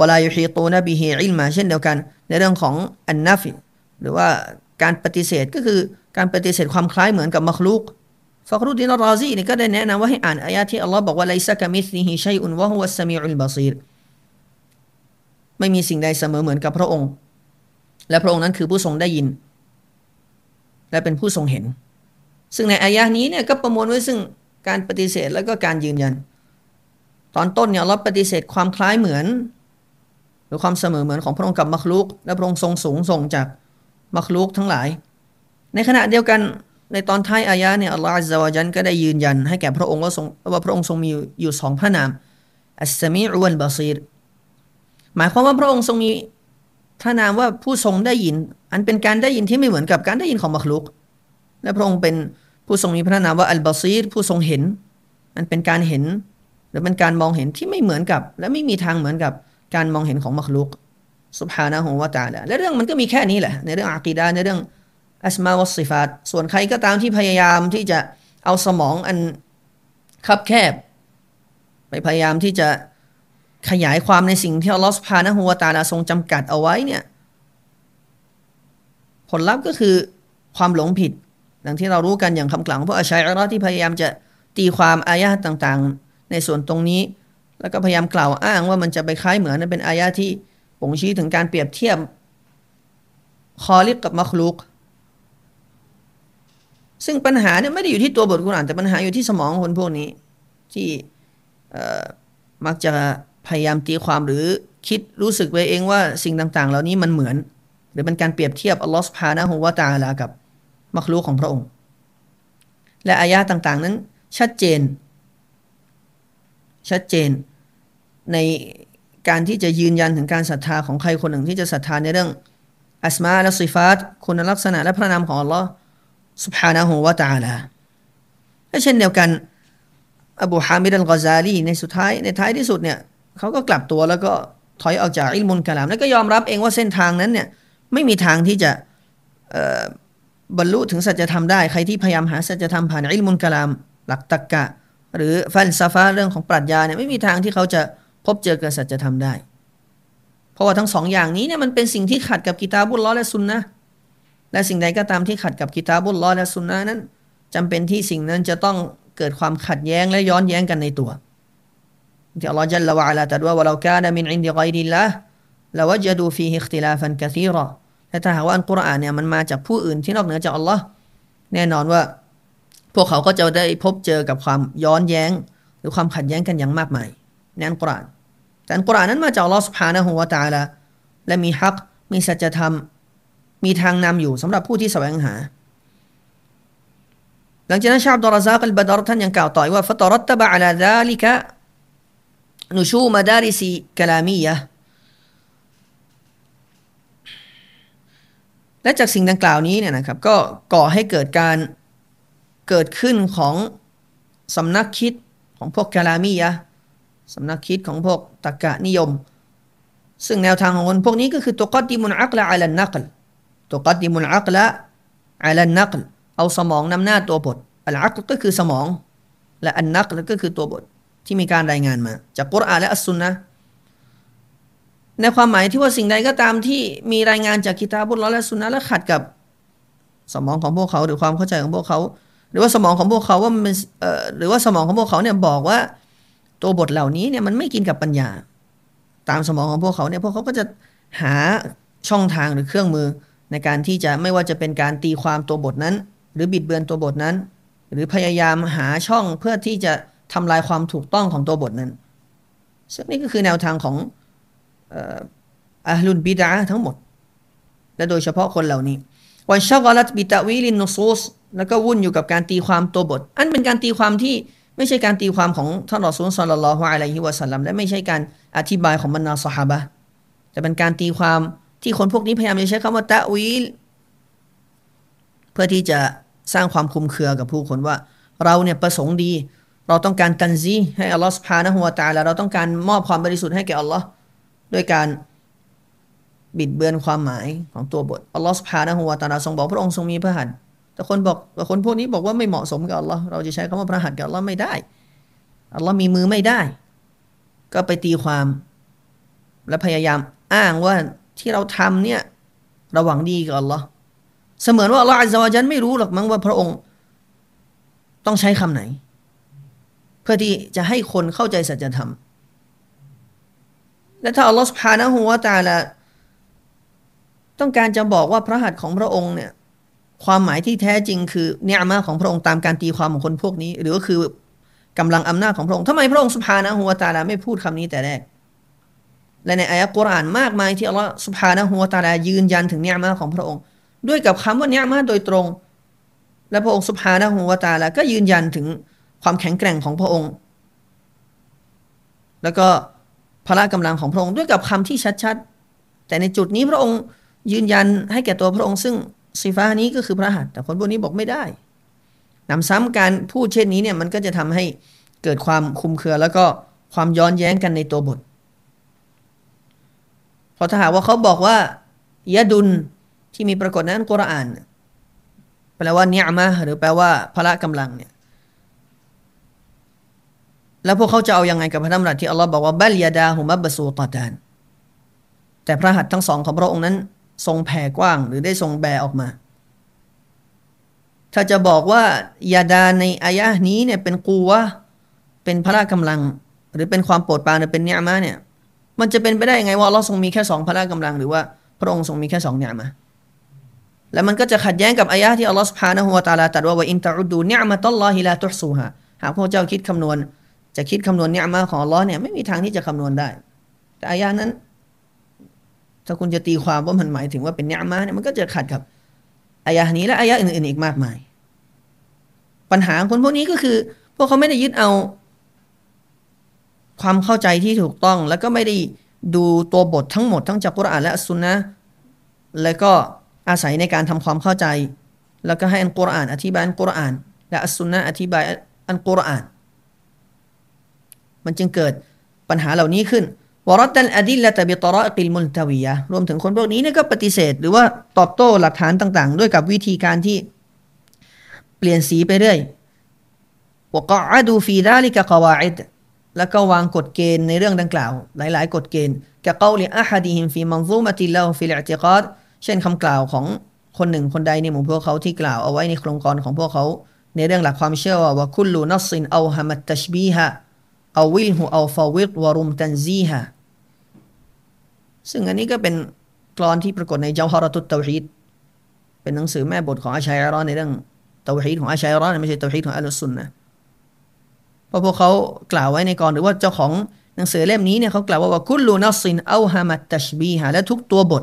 วลายุฮีตูนบิฮีอิลมาเช่นเดียวกัน ในเรื่องของอันนาฟหรือว่าการปฏิเสธก็คือการปฏิเสธความคล้ายเหมือนกับมัคลูกฟักรุดินรอซีนี่ก็ได้แนะนำว่าให้อ่านอายะที่อัลลอฮ์บอกว่าไลซักมิสลิฮิชัยอุนวะฮุวัสสมีอุลบาซีรไม่มีสิ่งใดเสมอเหมือนกับพระองค์ และพระองค์นั้นคือผู้ทรงได้ยิน และเป็นผู้ทรงเห็น ซึ่งในอายะนี้เนี่ยก็ประมวลไว้ซึ่งการปฏิเสธแล้วก็การยืนยัน ตอนต้นเนี่ยเราปฏิเสธความคล้ายเหมือน หรือความเสมอเหมือนของพระองค์กับมัคลุก และพระองค์ทรงสูงส่งจากมัคลุกทั้งหลาย ในขณะเดียวกันในตอนท้ายอายะเนี่ยอัลลอฮฺอัลลอฮฺจันก็ได้ยืนยัน ให้แก่พระองค์ว่าทรงว่าพระองค์ทรงมีอยู่สองพระนามอัสซามีอุลบาซีรหมายความว่าพระองค์ทรงมี พระนามว่าผู้ทรงได้ยิน อันเป็นการได้ยินที่ไม่เหมือนกับการได้ยินของมัคลุก และพระองค์เป็นผู้ทรงมีพระนามว่าอัลบาซีรผู้ทรงเห็น อันเป็นการเห็น หรือเป็นการมองเห็นที่ไม่เหมือนกับ และไม่มีทางเหมือนกับการมองเห็นของมัคลุกสุบฮานะฮูวาตาละและเรื่องมันก็มีแค่นี้แหละ ในเรื่องอะกีดาในเรื่องอัสมาวัสิฟาตส่วนใครก็ตามที่พยายามที่จะเอาสมองอันคับแคบ ไปพยายามที่จะ ขยายความในสิ่งที่อัลลอฮฺสุภานะฮูวตาลาทรงจำกัดเอาไว้เนี่ย ผลลัพธ์ก็คือความหลงผิดดังที่เรารู้กันอย่างคำกล่าวของพวกอาชัยรอที่พยายามจะตีความอายะต่างๆ ในส่วนตรงนี้ แล้วก็พยายามกล่าวอ้างว่ามันจะไปคล้ายเหมือนนั้นเป็นอายะที่บ่งชี้ถึงการเปรียบเทียบคอลิกกับมัคลุกซึ่งปัญหาเนี่ยไม่ได้อยู่ที่ตัวบทกุรอานแต่ปัญหาอยู่ที่สมองคนพวกนี้ ที่มักจะ พยายามตีความหรือคิดรู้สึกไปเองว่าสิ่งต่าง ๆ เหล่านี้มันเหมือน หรือเป็นการเปรียบเทียบอัลลอฮฺสุภานะฮูวาตาลากับมักลูกของพระองค์ และอายะต่าง ๆ นั้นชัดเจน ชัดเจน ในการที่จะยืนยันถึงการศรัทธาของใครคนหนึ่งที่จะศรัทธาในเรื่องอัสมาและสิฟาตคุณลักษณะและพระนามของอัลลอฮ์ سبحانه และ تعالى และเช่นเดียวกันอบูฮามิดอัลกอซาลีในสุดท้ายในท้ายที่สุดเนี่ย เขาก็กลับตัวแล้วก็ถอยออกจากอิลมุลกะลาม แล้วก็ยอมรับเองว่าเส้นทางนั้นเนี่ยไม่มีทางที่จะบรรลุถึงสัจธรรมได้ ใครที่พยายามหาสัจธรรมผ่านอิลมุลกะลาม หลักตรรกะ หรือฟันซาฟาเรื่องของปรัชญาเนี่ยไม่มีทางที่เขาจะพบเจอกับสัจธรรมได้ เพราะว่าทั้งสองอย่างนี้เนี่ยมันเป็นสิ่งที่ขัดกับกิตาบุลลอและซุนนะและสิ่งใดก็ตามที่ขัดกับกิตาบุลลอและสุนนะนั้นจำเป็นที่สิ่งนั้นจะต้องเกิดความขัดแย้งและย้อนแย้งกันในตัว ที่อัลลอฮฺจัลละวะอัลาตรัสว่าว่าเรากาดมินอินดิไกดิลละละวจดูฟีฮิคติลาฟันกะซีรอและถ้าหากว่าอันกุรอานเนี่ยมันมาจากผู้อื่นที่นอกเหนือจากอัลลอฮ์แน่นอนว่า พวกเขาก็จะได้พบเจอกับความย้อนแย้ง หรือความขัดแย้งกันอย่างมากมายในอันกุรอานแต่อันกุรอานนั้นมาจากอัลลอฮ์ سبحانه และ تعالى และมีฮักมีสัจธรรมมีทางนำอยู่สำหรับผู้ที่แสวงหา หลังจากนั้นชาบดอรซากลบดรท่านยังกล่าวต่อว่าฟตรัตบะอัลาดาลิกะ นุชูมาดาริซีกลามียะและจากสิ่งดังกล่าวนี้เนี่ยนะครับก็ก่อให้เกิดการเกิดขึ้นของสำนักคิดของพวกกาลามียะสำนักคิดของพวกตรกะนิยม ซึ่งแนวทางของคนพวกนี้ก็คือตัวกัดดิมุนอักละอัลนักลตัวกัดดิมุลอักละอัลนักลเอาสมองนำหน้าตัวบทอัลอักก็คือสมอง และอันนักลก็คือตัวบท ที่มีการรายงานมา จากกุรอานและอัสซุนนะในความหมายที่ว่าสิ่งใดก็ตามที่มีรายงานจากกิตาบุลและสุนนะและขัดกับสมองของพวกเขาหรือความเข้าใจของพวกเขา หรือว่าสมองของพวกเขาว่ามันหรือว่าสมองของพวกเขาเนี่ยบอกว่าตัวบทเหล่านี้เนี่ยมันไม่กินกับปัญญา ตามสมองของพวกเขาเนี่ยพวกเขาก็จะหาช่องทางหรือเครื่องมือในการที่จะไม่ว่าจะเป็นการตีความตัวบทนั้น หรือบิดเบือนตัวบทนั้น หรือพยายามหาช่องเพื่อที่จะ ทำลายความถูกต้องของตัวบทนั้น ซึ่งนี่ก็คือแนวทางของอัลลุนบิดาทั้งหมด และโดยเฉพาะคนเหล่านี้วันชากลัตบิตาวิลินนซูสแล้วก็วุ่นอยู่กับการตีความตัวบท อันเป็นการตีความที่ไม่ใช่การตีความของท่านรอซูลสัลลัลลอฮุอะลัยฮิวะสัลลัมและไม่ใช่การอธิบายของบรรดาสหายแต่เป็นการตีความที่คนพวกนี้พยายามจะใช้คำว่าตะวีลเพื่อที่จะสร้างความคุมเครือกับผู้คนว่า เราเนี่ยประสงค์ดี เราต้องการตันซีให้อัลลอฮฺสุภานะฮัวตาแล้วเราต้องการมอบความบริสุทธิ์ให้แก่อัลลอฮ์ด้วยการบิดเบือนความหมายของตัวบทอัลลอฮฺสุบฮานะฮูวตาลาทรงบอกพระองค์ทรงมีพระหัตถ์แต่คนบอกแต่คนพวกนี้บอกว่าไม่เหมาะสมกับอัลลอฮ์เราจะใช้คำว่าพระหัตถ์กับอัลลอฮ์ไม่ได้อัลลอฮ์มีมือไม่ได้ ก็ไปตีความ และพยายามอ้างว่าที่เราทำเนี่ยระหวังดีกับอัลลอฮ์เสมือนว่าอัลลอฮ์อัลลอฮฺจันไม่รู้หรอกมั้งว่าพระองค์ ต้องใช้คำไหน พื่อที่จะให้คนเข้าใจสัจธรรม และถ้าอัลลอฮฺสุบฮานะฮูวาตาละต้องการจะบอกว่าพระหัตถ์ของพระองค์เนี่ยความหมายที่แท้จริงคือเนื้อมาของพระองค์ตามการตีความของคนพวกนี้ หรือก็คือกำลังอำนาจของพระองค์ทำไมพระองค์สุภานะฮัวตาลาไม่พูดคำนี้แต่แรก และในอายะกุรอานมากมายที่อัลลอฮฺสุภานะฮัวตาลายืนยันถึงเนื้อมาของพระองค์ ด้วยกับคำว่าเนื้อมาโดยตรง และพระองค์สุภานะฮัวตาลาก็ยืนยันถึง ความแข็งแกร่งของพระองค์ แล้วก็พละกำลังของพระองค์ด้วยกับคำที่ชัดๆ แต่ในจุดนี้พระองค์ยืนยันให้แก่ตัวพระองค์ ซึ่งสีฟ้านี้ก็คือพระหัตถ์แต่คนพวกนี้บอกไม่ได้นำซ้ำการพูดเช่นนี้เนี่ยมันก็จะทำให้เกิดความคุมเครือแล้วก็ความย้อนแย้งกันในตัวบท เพราะถ้าหากว่าเขาบอกว่ายะดุลที่มีปรากฏในอัลกุรอานแปลว่าเนียมะหรือแปลว่าพละกำลังเนี่ย แล้วพวกเขาจะเอาอยัางไงกับพระธรรมรัตที่อัลลอฮ์บอกว่าบัลยาดาหุมับบสูตานแต่พระหัตถ์ทั้งสองของพระองค์นั้น ทรงแผ่กว้างหรือได้ทรงแบออกมา ถ้าจะบอกว่ายาดาในอายะนี้เนี่ยเป็นกูวะเป็นพระกำลัง หรือเป็นความโปรดปรานหรือเป็นเนียมาเนี่ย มันจะเป็นไปได้ยังไงว่าเราทรงมีแค่สองพระกำลัง หรือว่าพระองค์ทรงมีแค่สองเนียมาแล้วมันก็จะขัดแย้งกับอายะที่อัลลอฮฺสุบฮานะฮูวะตาลาตรัสว่าว่าอินตะอุดูเนียมะตัลลอฮิลาตุฮซูฮะหากพวกเจ้าคิดคำนวณ จะคิดคำนวณเนียมาของลลอเนี่ยไม่มีทางที่จะคำนวณได้ แต่อายะนั้น ถ้าคุณจะตีความว่ามันหมายถึงว่าเป็นเนื้อมาเนี่ยมันก็จะขัดกับอายะนี้และอายะอื่นๆอีกมากมาย ปัญหาคนพวกนี้ก็คือ พวกเขาไม่ได้ยึดเอาความเข้าใจที่ถูกต้อง แล้วก็ไม่ได้ดูตัวบททั้งหมดทั้งจากกุรอานและสุนนะแล้วก็อาศัยในการทำความเข้าใจ แล้วก็ให้อัลกุรอาน อธิบายอัลกุรอาน และอัสุนนะอธิบายอัลกุรอาน มันจึงเกิดปัญหาเหล่านี้ขึ้นورد الأدلة بالطرق الملتويةรวมถึงคนพวกนี้เนี่ยก็ปฏิเสธ หรือว่าตอบโต้หลักฐานต่างๆ ด้วยกับวิธีการที่เปลี่ยนสีไปเรื่อยوقعدوا في ذلك قواعدแล้วก็วางกฎเกณฑ์ในเรื่องดังกล่าว หลาย ๆ กฎเกณฑ์كقول أحدهم في منظومته في الاعتقادเช่นคำกล่าวของคนหนึ่งคนใดในหมู่พวกเขาที่กล่าวเอาไว้ในโคลงกลอนของพวกเขา ในเรื่องหลักความเชื่อว่าوكل نص أوهم التشبيها أوله أو فوض ورم تنزيهاซึ่งอันนี้ก็เป็นกลอนที่ปรากฏในجوهرة التوحيدเป็นหนังสือแม่บทของอะชาอิเราะฮ์ในเรื่องเตาฮีดของอะชาอิเราะฮ์ไม่ใช่เตาฮีดของ أهل السنةเพราะพวกเขากล่าวไว้ในกลอนหรือว่าเจ้าของหนังสือเล่มนี้เนี่ยเขากล่าวว่าว่าوكل نص أوهم التشبيهاและทุกตัวบท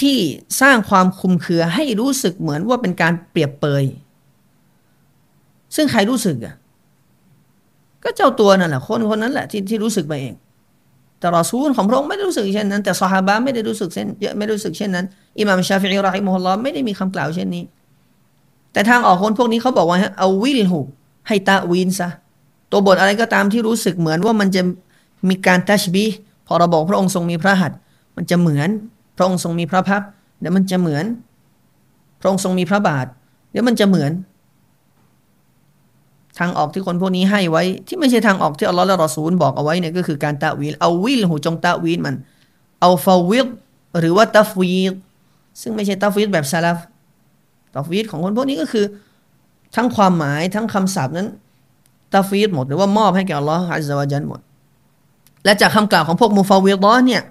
ที่สร้างความคุมเคือให้รู้สึกเหมือนว่าเป็นการเปรียบเปย ซึ่งใครรู้สึกอะ ก็เจ้าตัวนั่นแหละคนคนนั้นแหละที่ที่รู้สึกไปเอง แต่รอซูลของพระองค์ไม่ได้รู้สึกเช่นนั้น แต่สหาบะไม่ได้รู้สึกเช่นไม่รู้สึกเช่นนั้นอิหม่ามชาฟิอีรอฮิมุฮุลลอฮ์ไม่ได้มีคำกล่าวเช่นนี้ แต่ทางออกคนพวกนี้เขาบอกว่าเอาวิลหูให้ตาวินซะตัวบทอะไรก็ตามที่รู้สึกเหมือนว่ามันจะมีการตัชบีฮ์พอเราบอกพระองค์ทรงมีพระหัตถ์มันจะเหมือน พระองค์ทรงมีพระพักตร์เดี๋ยวมันจะเหมือน พระองค์ทรงมีพระบาท เดี๋ยวมันจะเหมือน ทางออกที่คนพวกนี้ให้ไว้ ที่ไม่ใช่ทางออกที่อัลลอฮ์และรอซูลบอกเอาไว้เนี่ยก็คือการตะวีลأولهจงตะวีลมัน أو فوضหรือว่าตัฟวีดซึ่งไม่ใช่ตัฟวีดแบบสะลัฟตัฟวีดของคนพวกนี้ก็คือ ทั้งความหมายทั้งคำศัพท์นั้นตัฟวีดหมดหรือว่ามอบให้แก่อัลลอฮ์อัลลอฮฺจันหมด และจากคำกล่าวของพวกมูฟาวิลเนี่ย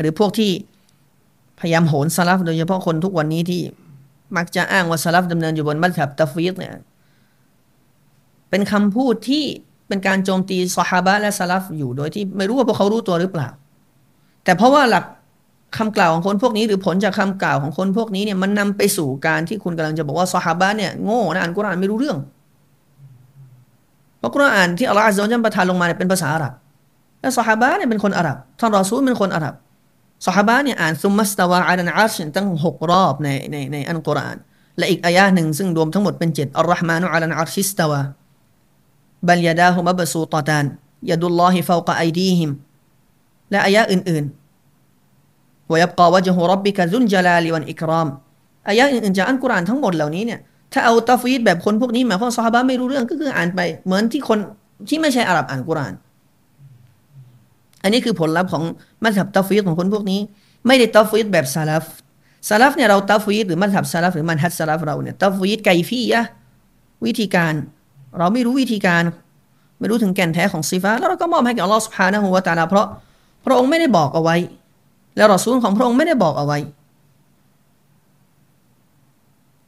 หรือพวกที่พยายามโหนสะลัฟโดยเฉพาะคนทุกวันนี้ที่มักจะอ้างว่าสะลัฟดำเนินอยู่บนมัซฮับตัฟวีดเนี่ย เป็นคำพูดที่เป็นการโจมตีสฮาบะและสะลัฟอยู่โดยที่ไม่รู้ว่าพวกเขารู้ตัวหรือเปล่า แต่เพราะว่าหลักคำกล่าวของคนพวกนี้หรือผลจากคำกล่าวของคนพวกนี้เนี่ยมันนำไปสู่การที่คุณกำลังจะบอกว่าสฮาบะเนี่ยโง่นะอ่านกุรอานไม่รู้เรื่องเพราะกุรอานที่อัลลอฮฺอัลลอฮฺประทานลงมาเนี่ยเป็นภาษาอาหรับและสฮาบะเนี่ยเป็นคนอาหรับท่านรอซูลเป็นคนอาหรับสฮาบะเนี่ยอ่านثم استوى على العرشตั้งหกรอบในในในอัลกุรอานและอีกอายะหนึ่งซึ่งรวมทั้งหมดเป็นเจ็ดالرحمن على العرش استوى بل يداه مبسوطتان يد الله فوق أيديهمและอายะอื่นๆวويبقى وجه ربك ذو الجلال والإكرامอายะอื่นๆจากอัลกุรอานทั้งหมดเหล่านี้เนี่ยถ้าเอาตัฟวีดแบบคนพวกนี้มาข้อซอฮาบะไม่รู้เรื่องก็คืออ่านไป เหมือนที่คนที่ไม่ใช่อาหรับอ่านกุรอาน อันนี้คือผลลัพธ์ของมัซฮับตัฟวีดของคนพวกนี้ ไม่ได้ตัฟวีดแบบสะลัฟสะลัฟเนี่ยเราตัฟวีดหรือมัซฮับสะลัฟหรือมันฮัจญ์สะลัฟเราเนี่ยตัฟวีด كيفية วิธีการ เราไม่รู้วิธีการ ไม่รู้ถึงแก่นแท้ของซีฟาแล้วเราก็มอบให้กับอัลลอฮฺسبحانه وتعالىเพราะพระองค์ไม่ได้บอกเอาไว้ แล้วรอซูลของพระองค์ไม่ได้บอกเอาไว้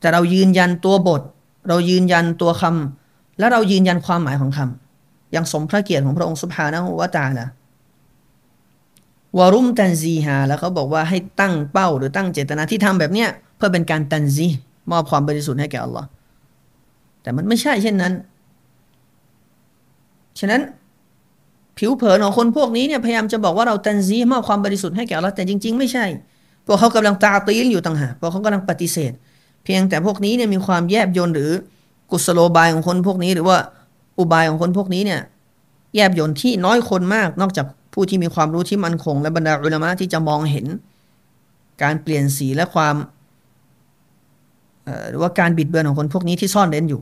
แต่เรายืนยันตัวบท เรายืนยันตัวคำและเรายืนยันความหมายของคำอย่างสมพระเกียรติของพระองค์สุบฮานะฮูวะตาลาวารุมตันซีฮาแล้วเขาบอกว่าให้ตั้งเป้าหรือตั้งเจตนาที่ทำแบบเนี้ยเพื่อเป็นการตันซีมอบความบริสุทธิ์ให้แก่อัลลอฮ์แต่มันไม่ใช่เช่นนั้น ฉะนั้นผิวเผินของคนพวกนี้เนี่ยพยายามจะบอกว่าเราตันซีมอบความบริสุทธิ์ให้แก่เราแต่จริง ๆ ไม่ใช่ พวกเขากำลังตาตีนอยู่ต่างหากพวกเขากำลังปฏิเสธ เพียงแต่พวกนี้เนี่ยมีความแยบยนหรือกุศโลบายของคนพวกนี้ หรือว่าอุบายของคนพวกนี้เนี่ยแยบยนที่น้อยคนมาก นอกจากผู้ที่มีความรู้ที่มั่นคง และบรรดาอุลามะที่จะมองเห็น การเปลี่ยนสีและความหรือว่าการบิดเบือนของคนพวกนี้ที่ซ่อนเร้นอยู่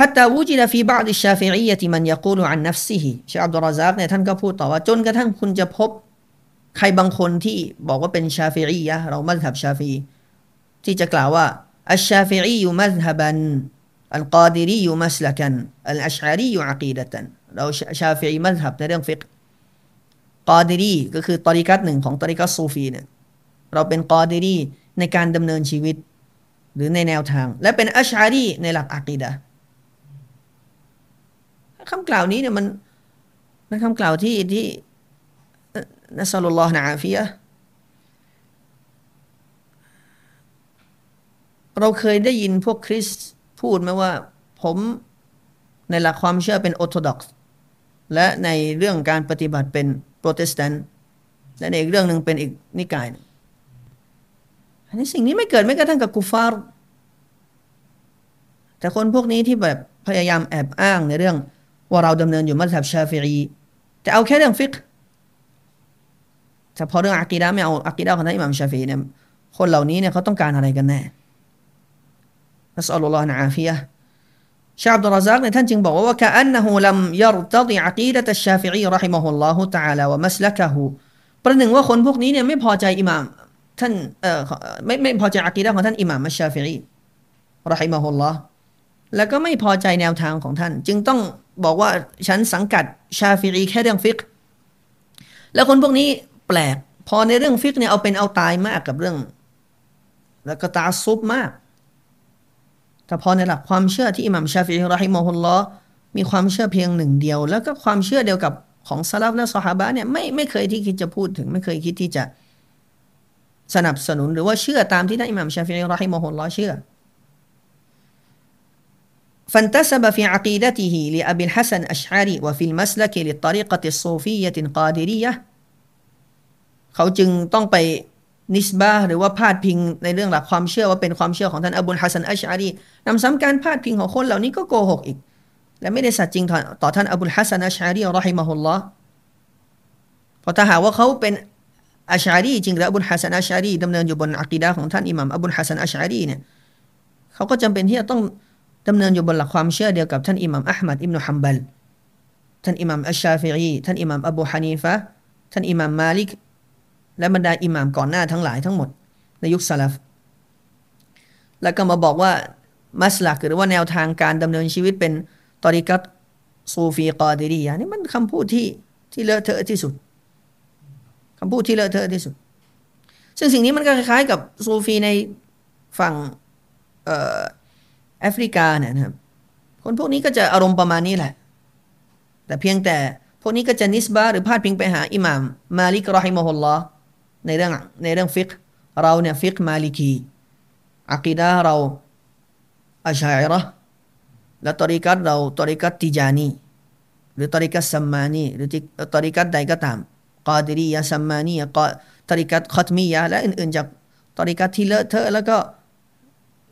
حتى وجد في بعض الشافعية من يقول عن نفسه ชาอับดุลราซักเนี่ยท่านก็พูดต่อว่าจนกระทั่งคุณจะพบใครบางคนที่บอกว่าเป็นชาฟิอียะเรามัธยับชาฟีที่จะกล่าวว่าอัชชาฟิอียมัธฮับันอัลกาดิรียมัสลักันอัลอัชอารียอักีดะตันเราชาฟิอีมัธฮับในเรื่องฟิกกาดิรีก็คือตอริกัตหนึ่งของตอริกัตซูฟีเนี่ยเราเป็นกาดิรีในการดำเนินชีวิต หรือในแนวทาง และเป็นอัชอารีในหลักอะกีดะ คำกล่าวนี้เนี่ยมันเป็นคำกล่าวที่ที่نسأل الله العافيةเราเคยได้ยินพวกคริสต์พูดไหมว่า ผมในหลักความเชื่อเป็นออร์โธดอกซ์และในเรื่องการปฏิบัติเป็นโปรเตสแตนต์และในอีกเรื่องหนึ่งเป็นอีกนิกายอันนี้สิ่งนี้ไม่เกิดไม่กระทั่งกับกูฟาร์แต่คนพวกนี้ที่แบบพยายามแอบอ้างในเรื่อง ว่าเราดำเนินอยู่มัซฮับชาฟิอีแต่เอาแค่เรื่องฟิกฮ์แต่พอเรื่องอักีดะไม่เอาอักีดะของท่านอิหม่ามชาฟีเนี่ยคนเหล่านี้เนี่ยเขาต้องการอะไรกันแน่نسأل الله العافية ชัยค์อับดุลราซักเนี่ยท่านจึงบอกว่าว่าأنه لم يرتض عقيدة الشافعي رحمه الله تعالى ومسلكهประหนึ่งว่าคนพวกนี้เนี่ยไม่พอใจอิหม่ามท่านเอ่อไม่ไม่พอใจอักีดะของท่านอิหม่ามมัชชาฟิอี رحمه اللهแล้วก็ไม่พอใจแนวทางของท่าน จึงต้อง บอกว่าฉันสังกัดชาฟิอีแค่เรื่องฟิกแล้วคนพวกนี้แปลก พอในเรื่องฟิกเนี่ยเอาเป็นเอาตายมากกับเรื่อง แล้วก็تعصب มาก แต่พอในหลักความเชื่อที่อิหม่ามชาฟิรีรอฮิมอฮุลลอมีความเชื่อเพียงหนึ่งเดียว แล้วก็ความเชื่อเดียวกับของสะลัฟและซอฮาบะเนี่ยไม่ไม่เคยที่คิดจะพูดถึง ไม่เคยคิดที่จะสนับสนุนหรือว่าเชื่อตามที่ท่านอิหม่ามชาฟิรีรอฮิมอฮุลลอเชื่อ فانتسب في عقيدته لأبي الحسن أشعري وفي المسلك للطريقة الصوفية القادرية เขาจึงต้องไปนิสบาหรือว่าพาดพิงในเรื่องหลักความเชื่อว่าเป็นความเชื่อของท่านอบุลฮัสซันอัชอารีนำซ้ำการพาดพิงของคนเหล่านี้ก็โกหกอีก และไม่ได้สัตย์จริงต่อท่านอบุลฮัสซันอัชอารีรอฮิมะฮุลลอฮ์พอถ้าหากว่าเขาเป็นอัชอารีจริงหรืออบุลฮัสซันอัชอารีดำเนินอยู่บนอักีดาของท่านอิหม่ามอบุลฮัสซันอัชอารีเนี่ยเขาก็จำเป็นที่จะต้อง ดำเนินอยู่บนหลักความเชื่อเดียวกับท่านอิหม่ามอัลมัดอิบนุฮัมบัลท่านอิหม่ามอัชชาฟิอีท่านอิหม่ามอบูฮานีฟะท่านอิหม่ามมาลิก และบรรดาอิหม่ามก่อนหน้าทั้งหลายทั้งหมด ในยุคสลับแล้วก็มาบอกว่ามัสลักหรือว่าแนวทางการดำเนินชีวิตเป็นตอริกัตซูฟีกอดีรียนี่มันคำพูดที่ที่เลอะเทอะที่สุดคำพูดที่เลอะเทอะที่สุด ซึ่งสิ่งนี้มันก็คล้ายๆกับซูฟีในฝั่ง แอฟริกาเนี่ยนะครับคนพวกนี้ก็จะอารมณ์ประมาณนี้แหละ แต่เพียงแต่พวกนี้ก็จะ نسبة หรือพาดพิงไปหาอิหม่ามมาลิก رحمه الله ในเรื่องในเรื่องฟิกเราเนี่ยฟิกมาลิกีอักีดาเราอะชาอิเราะฮ์และตริกัตเราตริกัตติจานีหรือตริกัตซัมมานีหรือตริกัตใดก็ตามกาดิรียะซัมมานีกตริกัตขัตมียะและอื่นๆจากตริกัตที่เลอะเทอะแล้วก็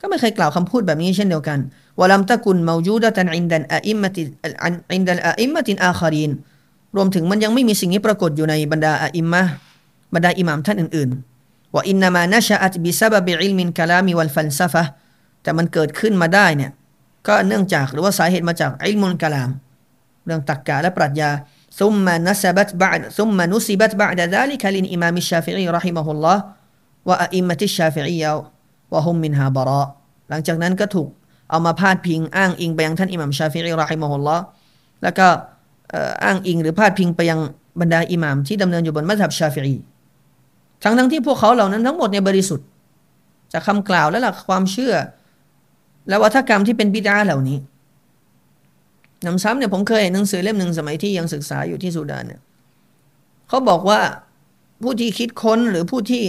ก็ไม่เคยกล่าวคำพูดแบบนี้เช่นเดียวกันولم تكن موجودة عند الأئمة عند الأئمة الآخرين รวมถึงมันยังไม่มีสิ่งนี้ปรากฏอยู่ในบรรดาอาอิมมะบรรดาอิหม่ามท่านอื่นๆว่า إنما نشأت بسبب علم الكلام والفلسفة แต่มันเกิดขึ้นมาได้เนี่ยก็เนื่องจากหรือว่าสาเหตุมาจาก علم الكلام เรื่องตรรกะและปรัชญา ثم نسبت ب ثم نسبت بعد ذلك للإمام الشافعي رحمه الله وأئمة الشافعية وهم منها براء หลังจากนั้นก็ถูกเอามาพาดพิงอ้างอิงไปยังท่านอิหมามชาฟิอิรอฮิมะฮุลลอแล้วก็อ้างอิงหรือพาดพิงไปยังบรรดาอิหมามที่ดำเนินอยู่บนมัซฮับชาฟิอีทั้งทั้งที่พวกเขาเหล่านั้นทั้งหมดในบริสุทธิ์จากคำกล่าวและหลักความเชื่อ และอุตริกรรมที่เป็นบิดอะฮ์เหล่านี้หนำซ้ำเนี่ยผมเคยเห็นหนังสือเล่มหนึ่งสมัยที่ยังศึกษาอยู่ที่สุดานเนี่ยเขาบอกว่าผู้ที่คิดค้นหรือผู้ที่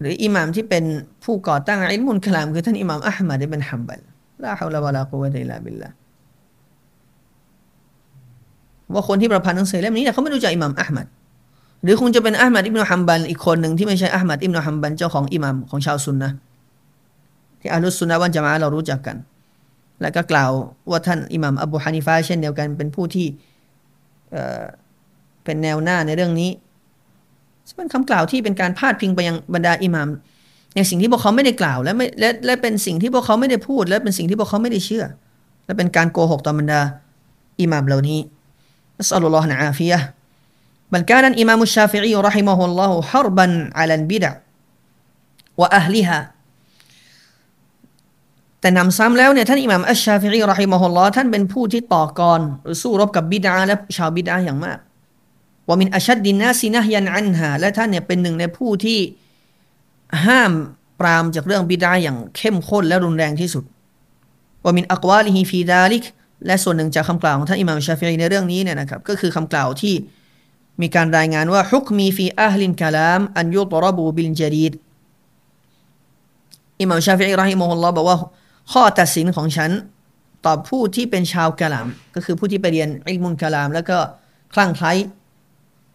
หรืออิหม่ามที่เป็นผู้ก่อตั้งอิลมุลคลามคือท่านอิหม่ามอัลมัดเป็นฮัมบัลลาฮาวลาวะลากุวะตอิลาบิลลาว่าคนที่ประพันธ์หนังสือเล่มนี้เนี่ยเขาไม่รู้จักอิหม่ามอัลมัดหรือคงจะเป็นอัลมัดอิบนุฮัมบัลอีกคนหนึ่งที่ไม่ใช่อัลมัดอิบนุฮัมบัลเจ้าของอิหม่ามของชาวซุนนะที่อัลลุสุนนะวันจะมาเรารู้จักกัน และก็กล่าวว่าท่านอิหมัมอบูฮานิฟาเช่นเดียวกันเป็นผู้ที่เป็นแนวหน้าในเรื่องนี้ ซึ่งเป็นคำกล่าวที่เป็นการพาดพิงไปยังบรรดาอิหมัมในสิ่งที่พวกเขาไม่ได้กล่าวและไม่และและเป็นสิ่งที่พวกเขาไม่ได้พูด และเป็นสิ่งที่พวกเขาไม่ได้เชื่อ และเป็นการโกหกต่อบรรดาอิหมัมเหล่านี้ نسأل الله العافية بل كان الإمام الشافعي رحمه الله حربا على البدع وأهلهاแต่หนำซ้ำแล้วเนี่ยท่านอิหมามอัชชาฟิอี رحمه الله ท่านเป็นผู้ที่ต่อกรหรือสู้รบกับบิดาและชาวบิดาอย่างมาก ว่ามินอัชัดดินนาซีนะยันอันฮาและท่านเนี่ยเป็นหนึ่งในผู้ที่ห้ามปรามจากเรื่องบิดอะฮ์อย่างเข้มข้นและรุนแรงที่สุด ومن أقواله في ذلك และส่วนหนึ่งจากคำกล่าวของท่านอิหม่ามชาฟิอีในเรื่องนี้เนี่ยนะครับก็คือคำกล่าวที่มีการรายงานว่า حكمي في أهل الكلام أن يضربوا بالجريدอิหม่ามชาฟิอี رحمه الله บอกว่า ข้อตัดสินของฉันต่อผู้ที่เป็นชาวกะลาม ก็คือผู้ที่ไปเรียน علم الكلام แล้วก็คลั่งไคล้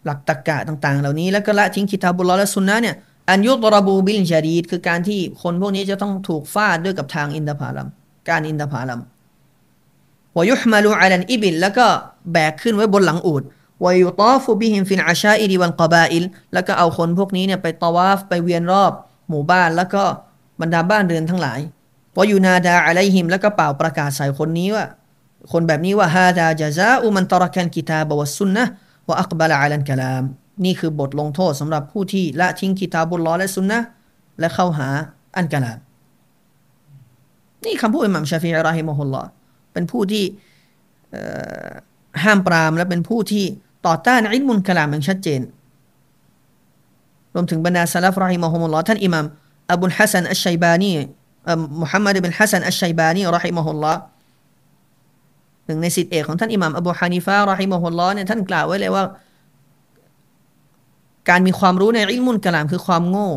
หลักตรรกะต่างๆ เหล่านี้แล้วก็ละทิ้งคิตาบุลลอและสุนนะเนี่ย أن يضربوا بالجريد คือการที่คนพวกนี้จะต้องถูกฟาดด้วยกับทางอินทผลัม การอินทผลัมวยุฮมาลูอัลันอิบิลแล้วก็แบกขึ้นไว้บนหลังอูดวยุตอฟูบิฮิมฟินอาชาอิริวันกบาอิลแล้วก็เอาคนพวกนี้เนี่ยไปตวาฟไปเวียนรอบ หมู่บ้านแล้วก็บรรดาบ้านเรือนทั้งหลายวายูนาดาอะไลฮิมแล้วก็เป่าประกาศใส่คนนี้ว่า คนแบบนี้ว่าฮาดาจาซาอุมันตรกันกิตาบวสุนนะ วะอักบะลาอัลันกะลาม นี่คือบทลงโทษสำหรับผู้ที่ละทิ้งกิตาบุลลอและสุนนะและเข้าหาอันกะลาม นี่คำพูดอิหม่ามชาฟีอะรอฮิมะฮุลลอเป็นผู้ที่ห้ามปรามและเป็นผู้ที่ต่อต้าน علم الكلام อย่างชัดเจน รวมถึงบรรดาซาลฟรอฮิมะฮุมุลลอท่านอิหม่ามอบุลฮัสซันอัชชัยบานีมุฮัมมัดเป็นฮัสซันอัชชัยบานีรอฮิมะฮุลลอฮ์ หนึ่งในศิษย์เอกของท่านอิหม่ามอบูฮานิฟะ رحمه الله เนี่ยท่านกล่าวไว้เลยว่า การมีความรู้ใน علم الكلام คือความโง่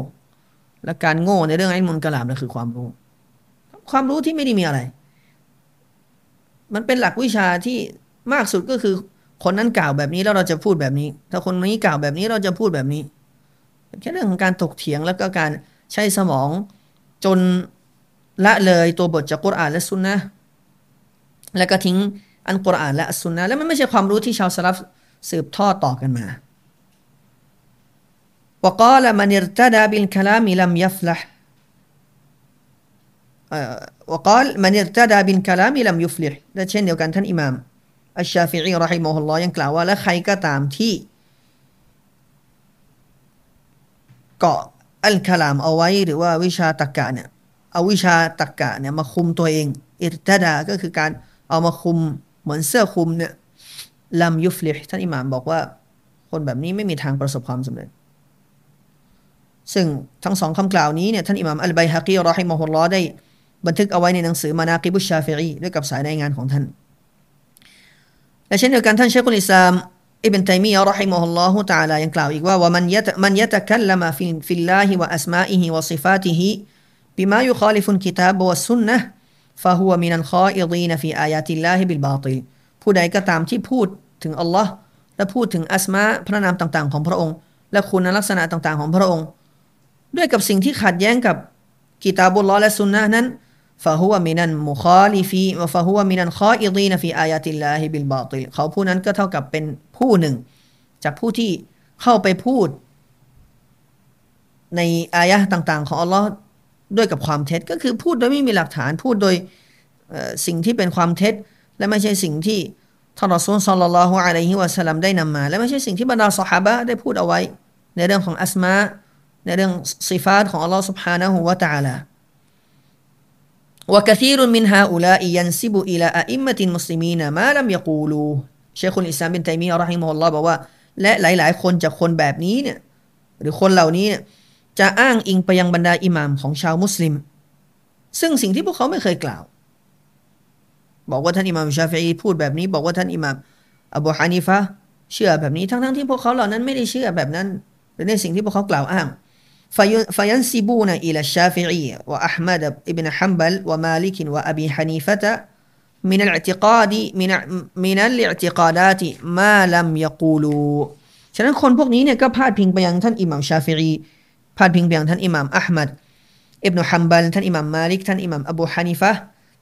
และการโง่ในเรื่อง علم الكلام นั่นคือความรู้ ความรู้ที่ไม่ได้มีอะไร มันเป็นหลักวิชาที่มากสุดก็คือ คนนั้นกล่าวแบบนี้แล้วเราจะพูดแบบนี้ ถ้าคนนี้กล่าวแบบนี้เราจะพูดแบบนี้แค่เรื่องของการถกเถียงแล้วก็การใช้สมองจนละเลยตัวบทจากกุรอานและสุนนะ แล้วก็ทิ้งอันกุรอานและสุนนะแล้วมันไม่ใช่ความรู้ที่ชาวสลับสืบทอดต่อกันมา وقال من ارتدى بالكلام لم يفلح وقال من ارتدى بالكلام لم يفلح และเช่นเดียวกันท่านอิหม่ามอัชชาฟิอีรอฮิมะฮุลลอฮ์ยังกล่าวว่าและใครก็ตามที่เกาะอัลคลามเอาไว้หรือว่าวิชาตรกกะเนี่ยเอาวิชาตรกกะเนี่ยมาคุมตัวเองอิรตดาก็คือการ เอามาคุมเหมือนเสื้อคุมเนี่ยลัมยุฟลิท่านอิหม่ามบอกว่า คนแบบนี้ไม่มีทางประสบความสำเร็จ ซึ่งทั้งสองคำกล่าวนี้เนี่ยท่านอิหม่ามอัลไบฮะกี رحمه الله ได้บันทึกเอาไว้ในหนังสือ مناقب الشافعي ด้วยกับสายรายงานของท่าน และเช่นเดียวกันท่านเชคุลอิสลามอิบนตัยมียะ رحمه الله تعالى ยังกล่าวอีกว่า ومن ي من يتكلم في في الله وأسمائه وصفاته بما يخالف الكتاب والسنة فهو من الخائضين في آيات الله بالباطل ผู้ใดก็ตามที่พูดถึงอัลลอฮ์และพูดถึงอัสมาพระนามต่างๆ ของพระองค์ และคุณลักษณะต่างๆ ของพระองค์ ด้วยกับสิ่งที่ขัดแย้งกับกิตาบุลลอและซุนนะนั้น فهو من المخالفي فهو من الخائضين في آيات الله بالباطل เขาผู้นั้นก็เท่ากับเป็นผู้หนึ่ง จากผู้ที่เข้าไปพูด ในอายะต่าง ๆ ของอัลลอฮ์ ด้วยกับความเท็จ ก็คือพูดโดยไม่มีหลักฐานพูดโดยสิ่งที่เป็นความเท็จ และไม่ใช่สิ่งที่ท่านรอซูลสัลลัลลอฮุอะลัยฮิวะสัลลัมได้นำมา และไม่ใช่สิ่งที่บรรดาสหายได้พูดเอาไว้ ในเรื่องของอัสมาในเรื่องสิฟาตของอัลลอฮ์ سبحانه และ تعالى وكثير من هؤلاء ينسب إلى أئمة المسلمين ما لم يقولوا เชคุลอิสลามบินไตมียะห์รอฮิมะฮุลลอฮ์บอกว่า และหลาย ๆ คนจากคนแบบนี้เนี่ยหรือคนเหล่านี้เนี่ย จะอ้างอิงไปยังบรรดาอิหม่ามของชาวมุสลิม ซึ่งสิ่งที่พวกเขาไม่เคยกล่าว บอกว่าท่านอิหม่ามชาฟีอีพูดแบบนี้ บอกว่าท่านอิหม่ามอบูฮานิฟะเชื่อแบบนี้ ทั้ง ๆ ที่พวกเขาเหล่านั้นไม่ได้เชื่อแบบนั้นหรือในสิ่งที่พวกเขากล่าวอ้าง فينسبون إلى الشافعي وأحمد بن حنبل ومالك وأبي حنيفة من الاعتقاد من من الاعتقادات ما لم يقولوا ฉะนั้นคนพวกนี้เนี่ยก็พาดพิงไปยังท่านอิหม่ามชาฟิอี พาดพิงเพียงท่านอิหม่ามอะหมัดอิบนุฮัมบัลท่านอิหม่ามมาลิกท่านอิหม่ามอบูฮานิฟะ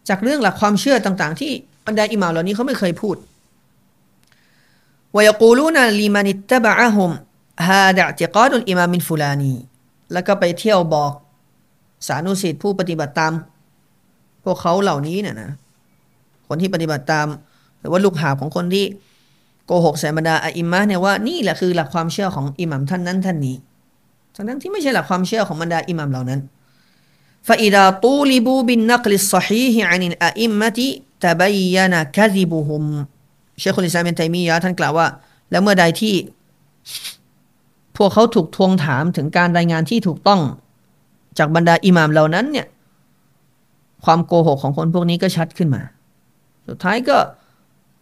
จากเรื่องหลักความเชื่อต่างๆ ที่บรรดาอิหม่ามเหล่านี้เขาไม่เคยพูดويقولون لمن اتبعهم هذا اعتقاد الإمام الفلاني แล้วก็ไปเที่ยวบอกสานุศิษย์ผู้ปฏิบัติตาม พวกเขาเหล่านี้เนี่ยนะ คนที่ปฏิบัติตาม หรือว่าลูกหาของคนที่โกหกใส่บรรดาอิมามเนี่ยว่านี่แหละคือหลักความเชื่อของอิหมามท่านนั้นท่านนี้ ทั้งนั้นที่ไม่ใช่หลักความเชื่อของบรรดาอิหมัมเหล่านั้น فإذا طولبوا بالنقل الصحيح عن الأئمة تبين كذبهم เชคคนอิสลามเป็นไตมียะท่านกล่าวว่า แล้วเมื่อใดที่พวกเขาถูกทวงถามถึงการรายงานที่ถูกต้อง จากบรรดาอิหมามเหล่านั้นเนี่ย ความโกหกของคนพวกนี้ก็ชัดขึ้นมา สุดท้ายก็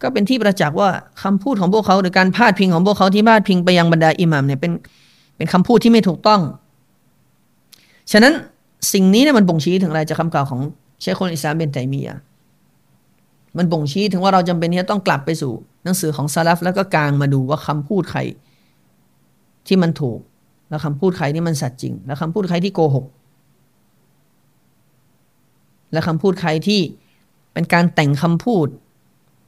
ก็เป็นที่ประจักษ์ว่าคำพูดของพวกเขาหรือการพาดพิงของพวกเขาที่พาดพิงไปยังบรรดาอิหมามเนี่ยเป็น เป็นคำพูดที่ไม่ถูกต้อง ฉะนั้นสิ่งนี้เนี่ยมันบ่งชี้ถึงอะไรจากคำกล่าวของเชคคนอิสลามเบนไตมียะมันบ่งชี้ถึงว่าเราจำเป็นที่จะต้องกลับไปสู่ หนังสือของซาลฟแล้วก็กางมาดูว่าคำพูดใคร ที่มันถูก แล้วคำพูดใครนี่มันสัตย์จริง แล้วคำพูดใครที่โกหก และคำพูดใครที่เป็นการแต่งคำพูด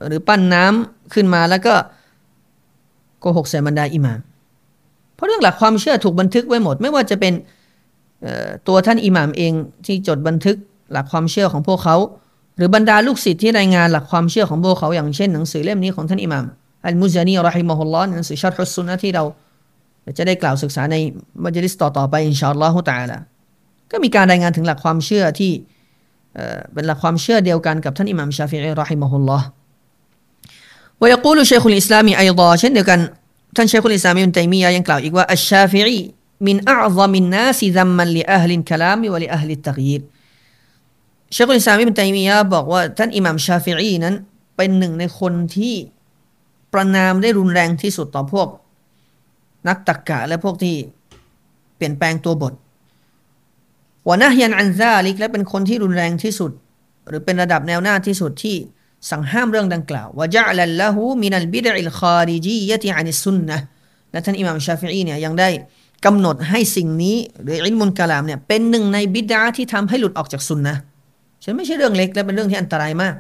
หรือปั้นน้ำขึ้นมาแล้วก็โกหกใส่บรรดาอิหมาม เพราะเรื่องหลักความเชื่อถูกบันทึกไว้หมด ไม่ว่าจะเป็นตัวท่านอิหมามเองที่จดบันทึกหลักความเชื่อของพวกเขา หรือบรรดาลูกศิษย์ที่รายงานหลักความเชื่อของพวกเขาอย่างเช่นหนังสือเล่มนี้ของท่านอิหมามอัลมุซานีรอฮิมะฮุลลอฮ์หนังสือชัดฮุสซุนนะที่เราจะได้กล่าวศึกษาในมัจลิสต่อๆไปอินชาอัลลอฮฺตาละก็มีการรายงานถึงหลักความเชื่อที่เป็นหลักความเชื่อเดียวกันกับท่านอิหม่ามชาฟิอีรอฮิมะฮุลลอฮ์ويقول شيخ ท่านเชคุลอิสลามอิบนุตัยมียะยังกล่าวอีกว่าอัชชาฟิอีมินอัลลอมินนาซิซัมมันลิอัลลินคลามิวะลิอัลลิตักยีรเชคุลอิสลามอินตัยมียะบอกว่าท่านอิหม่ามชาฟิอีนั้นเป็นหนึ่งในคนที่ประณามได้รุนแรงที่สุดต่อพวก นักตรรกะและพวกที่เปลี่ยนแปลงตัวบทونهيا عن ذلكและเป็นคนที่รุนแรงที่สุด หรือเป็นระดับแนวหน้าที่สุดที่ สั่งห้ามเรื่องดังกล่าวوجعله من البدع الخارجية عن السنةและท่านอิหม่ามชาฟิอีเนี่ยยังได้กำหนดให้สิ่งนี้หรืออิลมุลกะลามเนี่ยเป็นหนึ่งในบิดอะฮ์ที่ทำให้หลุดออกจากสุนนะฉันไม่ใช่เรื่องเล็กและเป็นเรื่องที่อันตรายมาก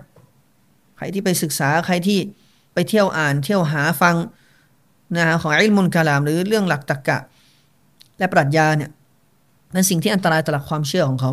ใครที่ไปศึกษาใครที่ไปเที่ยวอ่าน เที่ยวหาฟังนะของอิลมุลกะลาม หรือเรื่องหลักตรรกะ และปรัชญาเนี่ยเป็นสิ่งที่อันตรายต่อหลักความเชื่อของเขา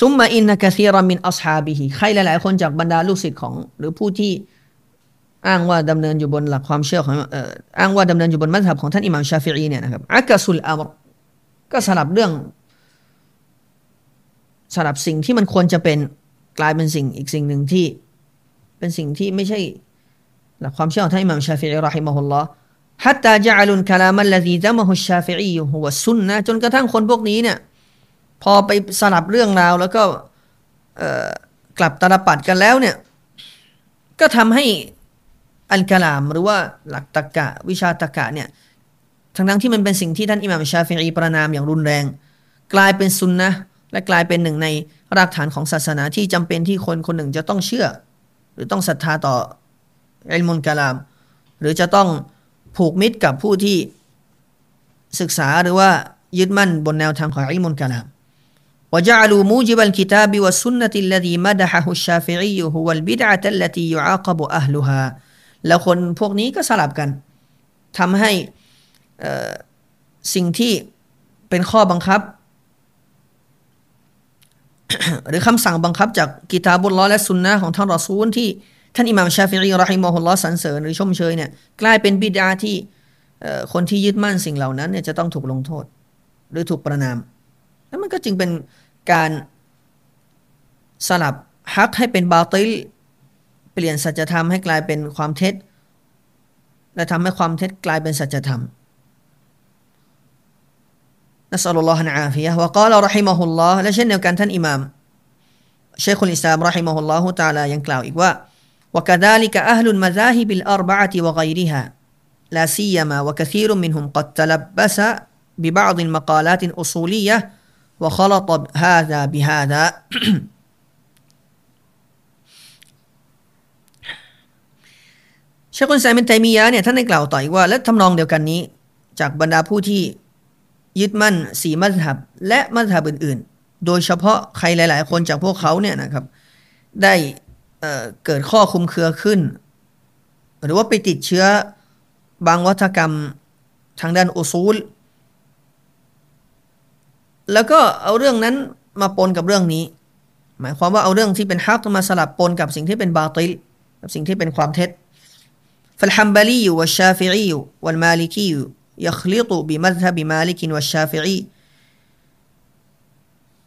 ซุมมาอินนะกะซีรมินอัสฮาบิฮิใครหลายๆคนจากบรรดาลูกศิษย์ของ หรือผู้ที่ อ้างว่าดำเนินอยู่บนหลักความเชื่อของเอ่ออ้างว่าดำเนินอยู่บนมัธยับของท่านอิหม่ามชาฟิอีเนี่ยนะครับอักสุลอามรก็สลับเรื่อง สลับสิ่งที่มันควรจะเป็นกลายเป็นสิ่งอีกสิ่งหนึ่งที่เป็นสิ่งที่ไม่ใช่ หลักความเชื่อของท่านอิหม่ามชาฟิอีรอฮิมะฮุลลอฮ์ حتى جعلوا الكلام الذي ذمه الشافعي هو السنة จนกระทั่งคนพวกนี้เนี่ย พอไปสลับเรื่องราวแล้วก็กลับตาลปัดกันแล้วเนี่ย ก็ทำให้อัลกลามหรือว่าหลักตะกะวิชาตะกะเนี่ยทั้งทั้งที่มันเป็นสิ่งที่ท่านอิหม่ามชาฟิอีประนามอย่างรุนแรง กลายเป็นซุนนะและกลายเป็นหนึ่งในรากฐานของศาสนาที่จำเป็นที่คนคนหนึ่งจะต้องเชื่อ หรือต้องศรัทธาต่ออิลมุลกลาม หรือจะต้องผูกมิตรกับผู้ที่ศึกษาหรือว่ายึดมั่นบนแนวทางของอิลมุลกลาม وجعلوا موجب الكتاب والسنة الذي مدحه الشافعي هو البدعة التي يعاقب أهلها แล้วคนพวกนี้ก็สลับกันทำให้สิ่งที่เป็นข้อบังคับ หรือคำสั่งบังคับจากกิตาบุลลอและสุนนะของท่านรอซูลที่ท่านอิหม่ามชาฟิอีรอฮิมอฮุลลอฮ์สรรเสริญหรือชมเชยเนี่ยกลายเป็นบิดาที่คนที่ยึดมั่นสิ่งเหล่านั้นเนี่ยจะต้องถูกลงโทษ หรือถูกประนาม แล้วมันก็จึงเป็น การสลับฮักให้เป็นบาติลเปลี่ยนสัจธรรมให้กลายเป็นความเท็จ และทำให้ความเท็จกลายเป็นสัจธรรม نسأل الله العافية وقال رحمه الله และเช่นเดียวกันท่านอิหม่ามเชคคุลอิสลามรอฮิมะฮุลลอฮุตาลายังกล่าวอีกว่า وكذلك أهل المذاهب الأربعة وغيرها لا سيما وكثير منهم قد تلبس ببعض المقالات الأصولية وخلط هذا بهذا เชคุนไซมินไตมียะเนี่ยท่านได้กล่าวต่ออีกว่า และทำนองเดียวกันนี้ จากบรรดาผู้ที่ยึดมั่นสีมัธยับและมัธยับอื่นๆ โดยเฉพาะใครหลายๆ คนจากพวกเขาเนี่ยนะครับ ได้เเกิดข้อคุมเครือขึ้น หรือว่าไปติดเชื้อบางวัฒกรรมทางด้านอุซูล แล้วก็เอาเรื่องนั้นมาปนกับเรื่องนี้ หมายความว่าเอาเรื่องที่เป็นฮักมาสลับปนกับสิ่งที่เป็นบาติลกับสิ่งที่เป็นความเท็จ فالحنبلي والشافعي والمالكي يخلط بمذهب مالك والشافعي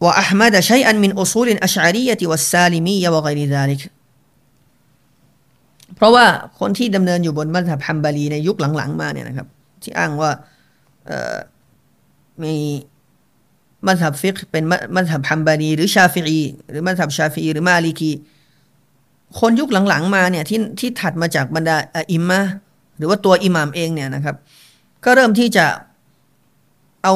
وأحمد شيئا من أصول الأشعرية والسالمية وغير ذلك เพราะว่าคนที่ดำเนินอยู่บนมัธยับฮัมบารีในยุคหลังๆมาเนี่ยนะครับ ที่อ้างว่ามี มัซฮับฟิกฮ์เป็นมัซฮับฮัมบาลีหรือชาฟิอีหรือมัซฮับชาฟิอีหรือมาลิกี คนยุคหลังๆ มาเนี่ยที่ที่ถัดมาจากบรรดาอิมมะหรือว่าตัวอิหม่ามเองเนี่ยนะครับ ก็เริ่มที่จะเอา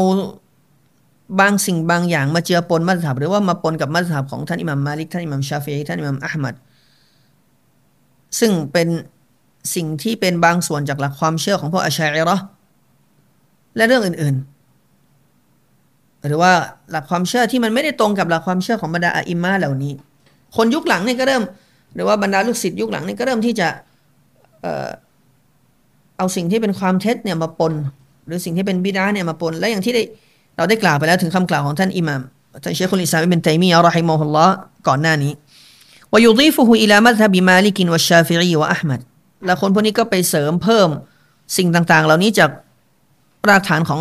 บางสิ่งบางอย่างมาเจือปนมัธยับหรือว่ามาปนกับมัธยับของท่านอิหม่ามมาลิกท่านอิหม่ามชาฟีท่านอิหม่ามอัลมัดซึ่งเป็นสิ่งที่เป็นบางส่วนจากหลักความเชื่อของพวกอัชัยรอและเรื่องอื่นๆ หรือว่าหลักความเชื่อที่มันไม่ได้ตรงกับหลักความเชื่อของบรรดาอิมมาเหล่านี้ คนยุคหลังนี่ก็เริ่ม หรือว่าบรรดาลูกศิษย์ยุคหลังนี่ก็เริ่มที่จะเเอาสิ่งที่เป็นความเท็จเนี่ยมาปน หรือสิ่งที่เป็นบิดาเนี่ยมาปน และอย่างที่ได้เราได้กล่าวไปแล้วถึงคำกล่าวของท่านอิหม่ามท่านเชคุลอิซามเป็นไตมีอัลรอฮิมอฮุลลอก่อนหน้านี้วายุฟุฮุอิลามัทบิมาลิกินวะชาฟิรีวะอัลมัดและคนพวกนี้ก็ไปเสริมเพิ่มสิ่งต่างๆ เหล่านี้จากรากฐานของ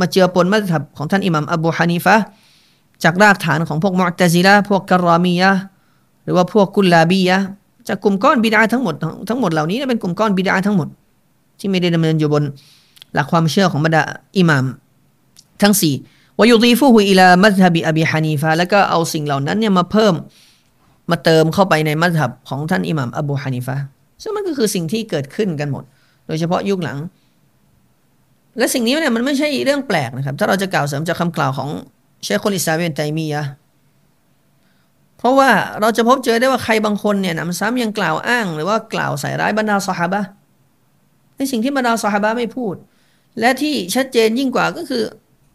มาเจือปนมัซฮับของท่านอิหมัมอบูฮานีฟะจากรากฐานของพวกมุตซิละพวกกรอมียะหรือว่าพวกกุลลาบียะจากกลุ่มก้อนบิดาทั้งหมดทั้งหมดเหล่านี้เป็นกลุ่มก้อนบิดาทั้งหมด ที่ไม่ได้ดำเนินอยู่บนหลักความเชื่อของบรรดาอิหมามทั้งสี่วายุดีฟูฮุอิลามัซฮับอบีฮานีฟะแล้วก็เอาสิ่งเหล่านั้นเนี่ยมาเพิ่มมาเติมเข้าไปในมัธยับของท่านอิหม่ามอบูฮานิฟะซึ่งมันก็คือสิ่งที่เกิดขึ้นกันหมด โดยเฉพาะยุคหลัง และสิ่งนี้เนี่ยมันไม่ใช่เรื่องแปลกนะครับ ถ้าเราจะกล่าวเสริมจากคำกล่าวของเชคคนอิสลามเนไตมียะเพราะว่าเราจะพบเจอได้ว่าใครบางคนเนี่ยนำซ้ำยังกล่าวอ้าง หรือว่ากล่าวใส่ร้ายบรรดาสหาบะในสิ่งที่บรรดาสหบาไม่พูด และที่ชัดเจนยิ่งกว่าก็คือ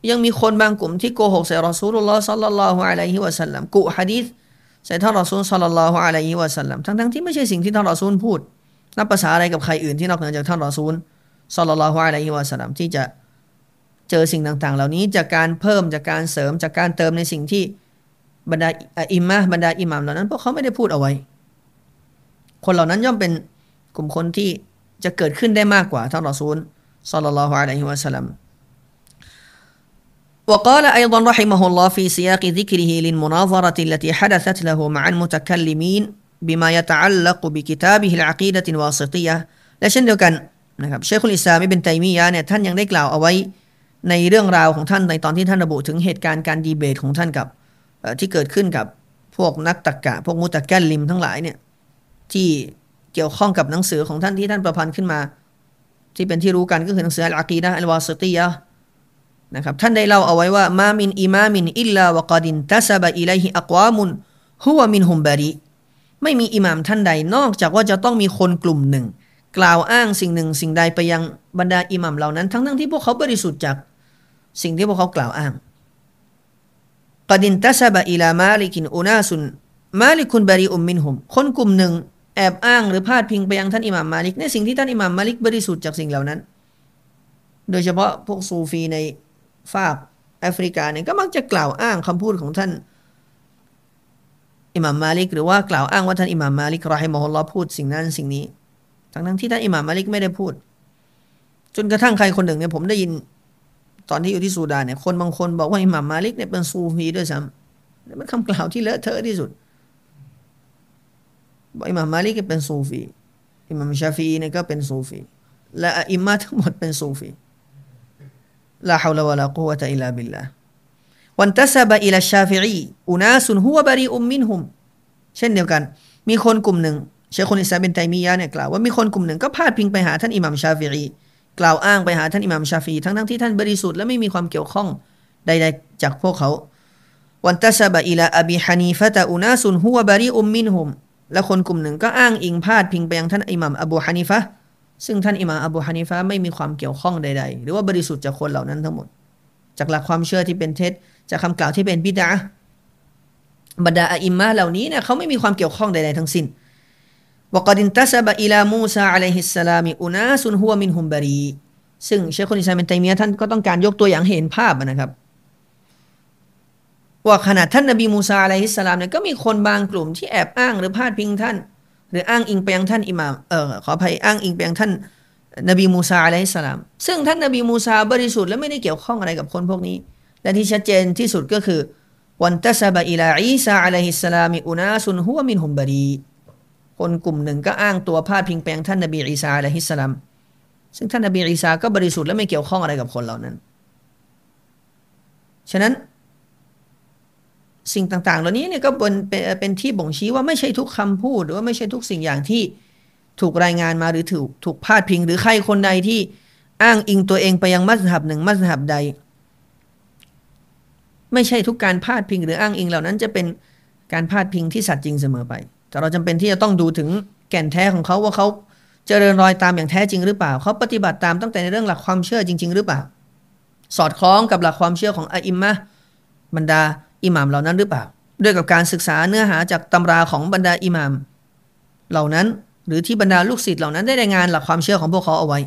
ยังมีคนบางกลุ่มที่โกหกใส่รอซูลุลลอฮ์ซัลลัลลอฮุอะลัยฮิวะสัลลัมกุฮะดีษใส่ท่านรอซูลซัลลัลลอฮุอะลัยฮิวะสัลลัมทั้งๆที่ไม่ใช่สิ่งที่ท่านรอซูลพูดนับภาษาอะไรกับใครอื่นที่นอกเหนือจากท่านรอซูล ซัลลัลลอฮุอะลัยฮิวะสัลลัมที่จะเจอสิ่งต่างๆ เหล่านี้จากการเพิ่มจากการเสริมจากการเติมในสิ่งที่บรรดาอิมมะบรรดาอิหมามเหล่านั้นพวกเขาไม่ได้พูดเอาไว้ คนเหล่านั้นย่อมเป็นกลุ่มคนที่จะเกิดขึ้นได้มากกว่าท่านรอซูลซัลลัลลอฮุอะลัยฮิวะสัลลัม وقال أيضا رحمه الله في سياق ذكره للمناظرة التي حدثت له مع المتكلمين بما يتعلق بكتابه العقيدة الواسطية และเช่นเดียวกัน นะครับเชคุลอิสลามอิบนตัยมียะเนี่ยท่านยังได้กล่าวเอาไว้ในเรื่องราวของท่านในตอนที่ท่านระบุถึงเหตุการณ์การดีเบตของท่านกับที่เกิดขึ้นกับพวกนักตรกกะ พวกมุตะแกลลิมทั้งหลายเนี่ยที่เกี่ยวข้องกับหนังสือของท่านที่ท่านประพันธ์ขึ้นมา ที่เป็นที่รู้กันก็คือหนังสืออัลอากีดะอัลวาสตียะนะครับท่านได้เล่าเอาไว้ว่ามามินอิมามินอิลลาวกอดินตัสบะอิลัยฮิอักวามุนهو منهم بريءไม่มีอิหมามท่านใดนอกจากว่าจะต้องมีคนกลุ่มหนึ่ง กล่าวอ้างสิ่งหนึ่งสิ่งใดไปยังบรรดาอิหมามเหล่านั้น ทั้งทั้งที่พวกเขาบริสุทธิ์จากสิ่งที่พวกเขากล่าวอ้างقد انتسب إلى مالك أناس مالك بريء منهمคนกลุ่มหนึ่งแอบอ้างหรือพาดพิงไปยังท่านอิหม่ามมาลิกในสิ่งที่ท่านอิหม่ามมาลิกบริสุทธิ์จากสิ่งเหล่านั้น โดยเฉพาะพวกซูฟีในฟากแอฟริกาเนี่ยก็มักจะกล่าวอ้างคำพูดของท่านอิหม่ามมาลิกหรือว่ากล่าวอ้างว่าท่านอิหม่ามมาลิกرحمه اللهพูดสิ่งนั้นสิ่งนี้ ทั้งทั้งที่ท่านอิหม่ามมาลิกไม่ได้พูด จนกระทั่งใครคนหนึ่งเนี่ยผมได้ยิน ตอนที่อยู่ที่ซูดานเนี่ยคนบางคนบอกว่าอิหม่ามมาลิกเนี่ยเป็นซูฟีด้วยซ้ำนี่เป็นคำกล่าวที่เลอะเทอะที่สุดบอกอิหม่ามมาลิกเป็นซูฟีอิหม่ามชาฟีเนี่ยก็เป็นซูฟีและอิมมาทั้งหมดเป็นซูฟีلا حول ولا قوة إلا بالله وانتسب إلى الشافعي أناس هو بريء منهمเช่นเดียวกัน มีคนกลุ่มหนึ่ง เชคคุลอิสลามอิบนุไตมียะเนี่ยกล่าวว่ามีคนกลุ่มหนึ่งก็พาดพิงไปหาท่านอิหม่ามชาฟิอีกล่าวอ้างไปหาท่านอิหม่ามชาฟีทั้งทั้งที่ท่านบริสุทธิ์และไม่มีความเกี่ยวข้องใดๆจากพวกเขาوانتسب إلى أبي حنيفة أناس هو بريء منهمและคนกลุ่มหนึ่งก็อ้างอิงพาดพิงไปยังท่านอิหม่ามอบูฮานิฟะซึ่งท่านอิหม่ามอบูฮานิฟะไม่มีความเกี่ยวข้องใดๆ หรือว่าบริสุทธิ์จากคนเหล่านั้นทั้งหมด จากหลักความเชื่อที่เป็นเท็จจากคากล่าวที่เป็นบิดาบรรดาอิมมาเหล่านี้เนี่ยเขาไม่มีความเกี่ยวข้องใดๆทั้งสิ้น วกดินตัสบะอิลามูซาอะลัยฮิสสลามิอุนาซุนฮัวมินฮุมบรีซึ่งเชคคนอิสลามเป็นไตมียท่านก็ต้องการยกตัวอย่างเห็นภาพนะครับ ว่าขนาดท่านนบีมูซาعليه السلام เนี่ยก็มีคนบางกลุ่มที่แอบอ้างหรือพาดพิงท่าน หรืออ้างอิงไปยังท่านอิหม่ามเออขออภัยอ้างอิงไปยังท่านนบีมูซาعليه السلام ซึ่งท่านนบีมูซาบริสุทธิ์และไม่ได้เกี่ยวข้องอะไรกับคนพวกนี้ และที่ชัดเจนที่สุดก็คือوانتسب إلى عيسى عليه السلام أناس هو منهم بريء คนกลุ่มหนึ่งก็อ้างตัวพาดพิงไปยังท่านนบีอีซาعليه السلام ซึ่งท่านนบีอีซาก็บริสุทธิ์และไม่เกี่ยวข้องอะไรกับคนเหล่านั้น ฉะนั้นสิ่งต่างๆ เหล่านี้เนี่ยก็เป็นเป็นที่บ่งชี้ว่าไม่ใช่ทุกคำพูด หรือว่าไม่ใช่ทุกสิ่งอย่างที่ถูกรายงานมาหรือถูกถูกพาดพิง หรือใครคนใดที่อ้างอิงตัวเองไปยังมัสฮับหนึ่งมัสฮับใด ไม่ใช่ทุกการพาดพิง หรืออ้างอิงเหล่านั้นจะเป็นการพาดพิงที่สัตย์จริงเสมอไป แต่เราจำเป็นที่จะต้องดูถึงแก่นแท้ของเขาว่าเขาเจริญรอยตามอย่างแท้จริงหรือเปล่า เขาปฏิบัติตามตั้งแต่ในเรื่องหลักความเชื่อจริง ๆ หรือเปล่า สอดคล้องกับหลักความเชื่อของอิมมะบรรดาอิหมามเหล่านั้นหรือเปล่า ด้วยกับการศึกษาเนื้อหาจากตำราของบรรดาอิหมาม เหล่านั้นหรือที่บรรดาลูกศิษย์เหล่านั้นได้รายงานหลักความเชื่อของพวกเขาเอาไว้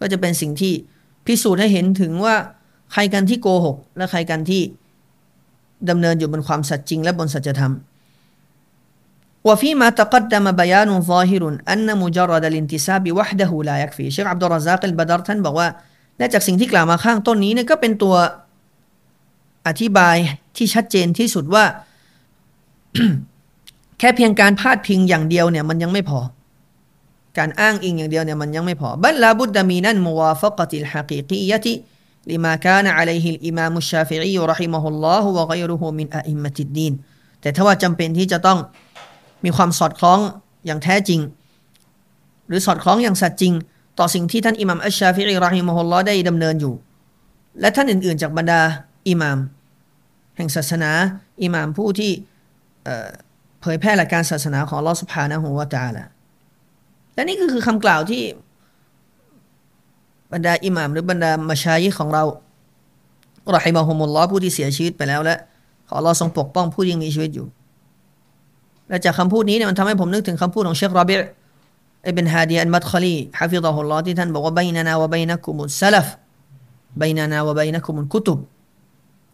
ก็จะเป็นสิ่งที่พิสูจน์ให้เห็นถึงว่าใครกันที่โกหก และใครกันที่ดำเนินอยู่บนความสัตย์จริงและบนสัจธรรม وفيما تقدم بيان ظاهر أن مجرد الانتساب وحده لا يكفي เชคอับดุลรซักอัลบดรท่านบอกว่าและจากสิ่งที่กล่าวมาข้างต้นนี้เนี่ยก็เป็นตัวอธิบายที่ชัดเจนที่สุดว่า แค่เพียงการพาดพิงอย่างเดียวเนี่ยมันยังไม่พอ การอ้างอิงอย่างเดียวเนี่ยมันยังไม่พอบัลลาบุดดามีนันมุวาฟกติลฮะกีกียะติ لما كان عليه الإمام الشافعي رحمه الله وغيره من أئمة الدين แต่ถ้าว่าจำเป็นที่จะต้อง มีความสอดคล้องอย่างแท้จริง หรือสอดคล้องอย่างสัตย์จริง ต่อสิ่งที่ท่านอิหมัมอัชชาฟิอีรอฮิมฮุลลอได้ดำเนินอยู่ และท่านอื่นๆ จากบรรดาอิหมาม แห่งศาสนาอิหมามผู้ที่เผยแพร่หลักการศาสนาของลอสภานะหัวตาละและนี่ก็คือคำกล่าวที่บรรดาอิหม่าม หรือบรรดามาชายิของเรารอฮิมาฮุมุลลอผู้ที่เสียชีวิตไปแล้วและขอเราทรงปกป้องผู้ยังมีชีวิตอยู่ และจากคำพูดนี้เนี่ยมันทำให้ผมนึกถึงคำพูดของเชครอบิอิบนฮาดีอันมัดคลีฮะฟิฎะฮุลลอฮ์ที่ท่านบอกว่าบนานาวะบัยนะกุมุสซลฟบนานาวะบัยนะกุมุลกุตุบ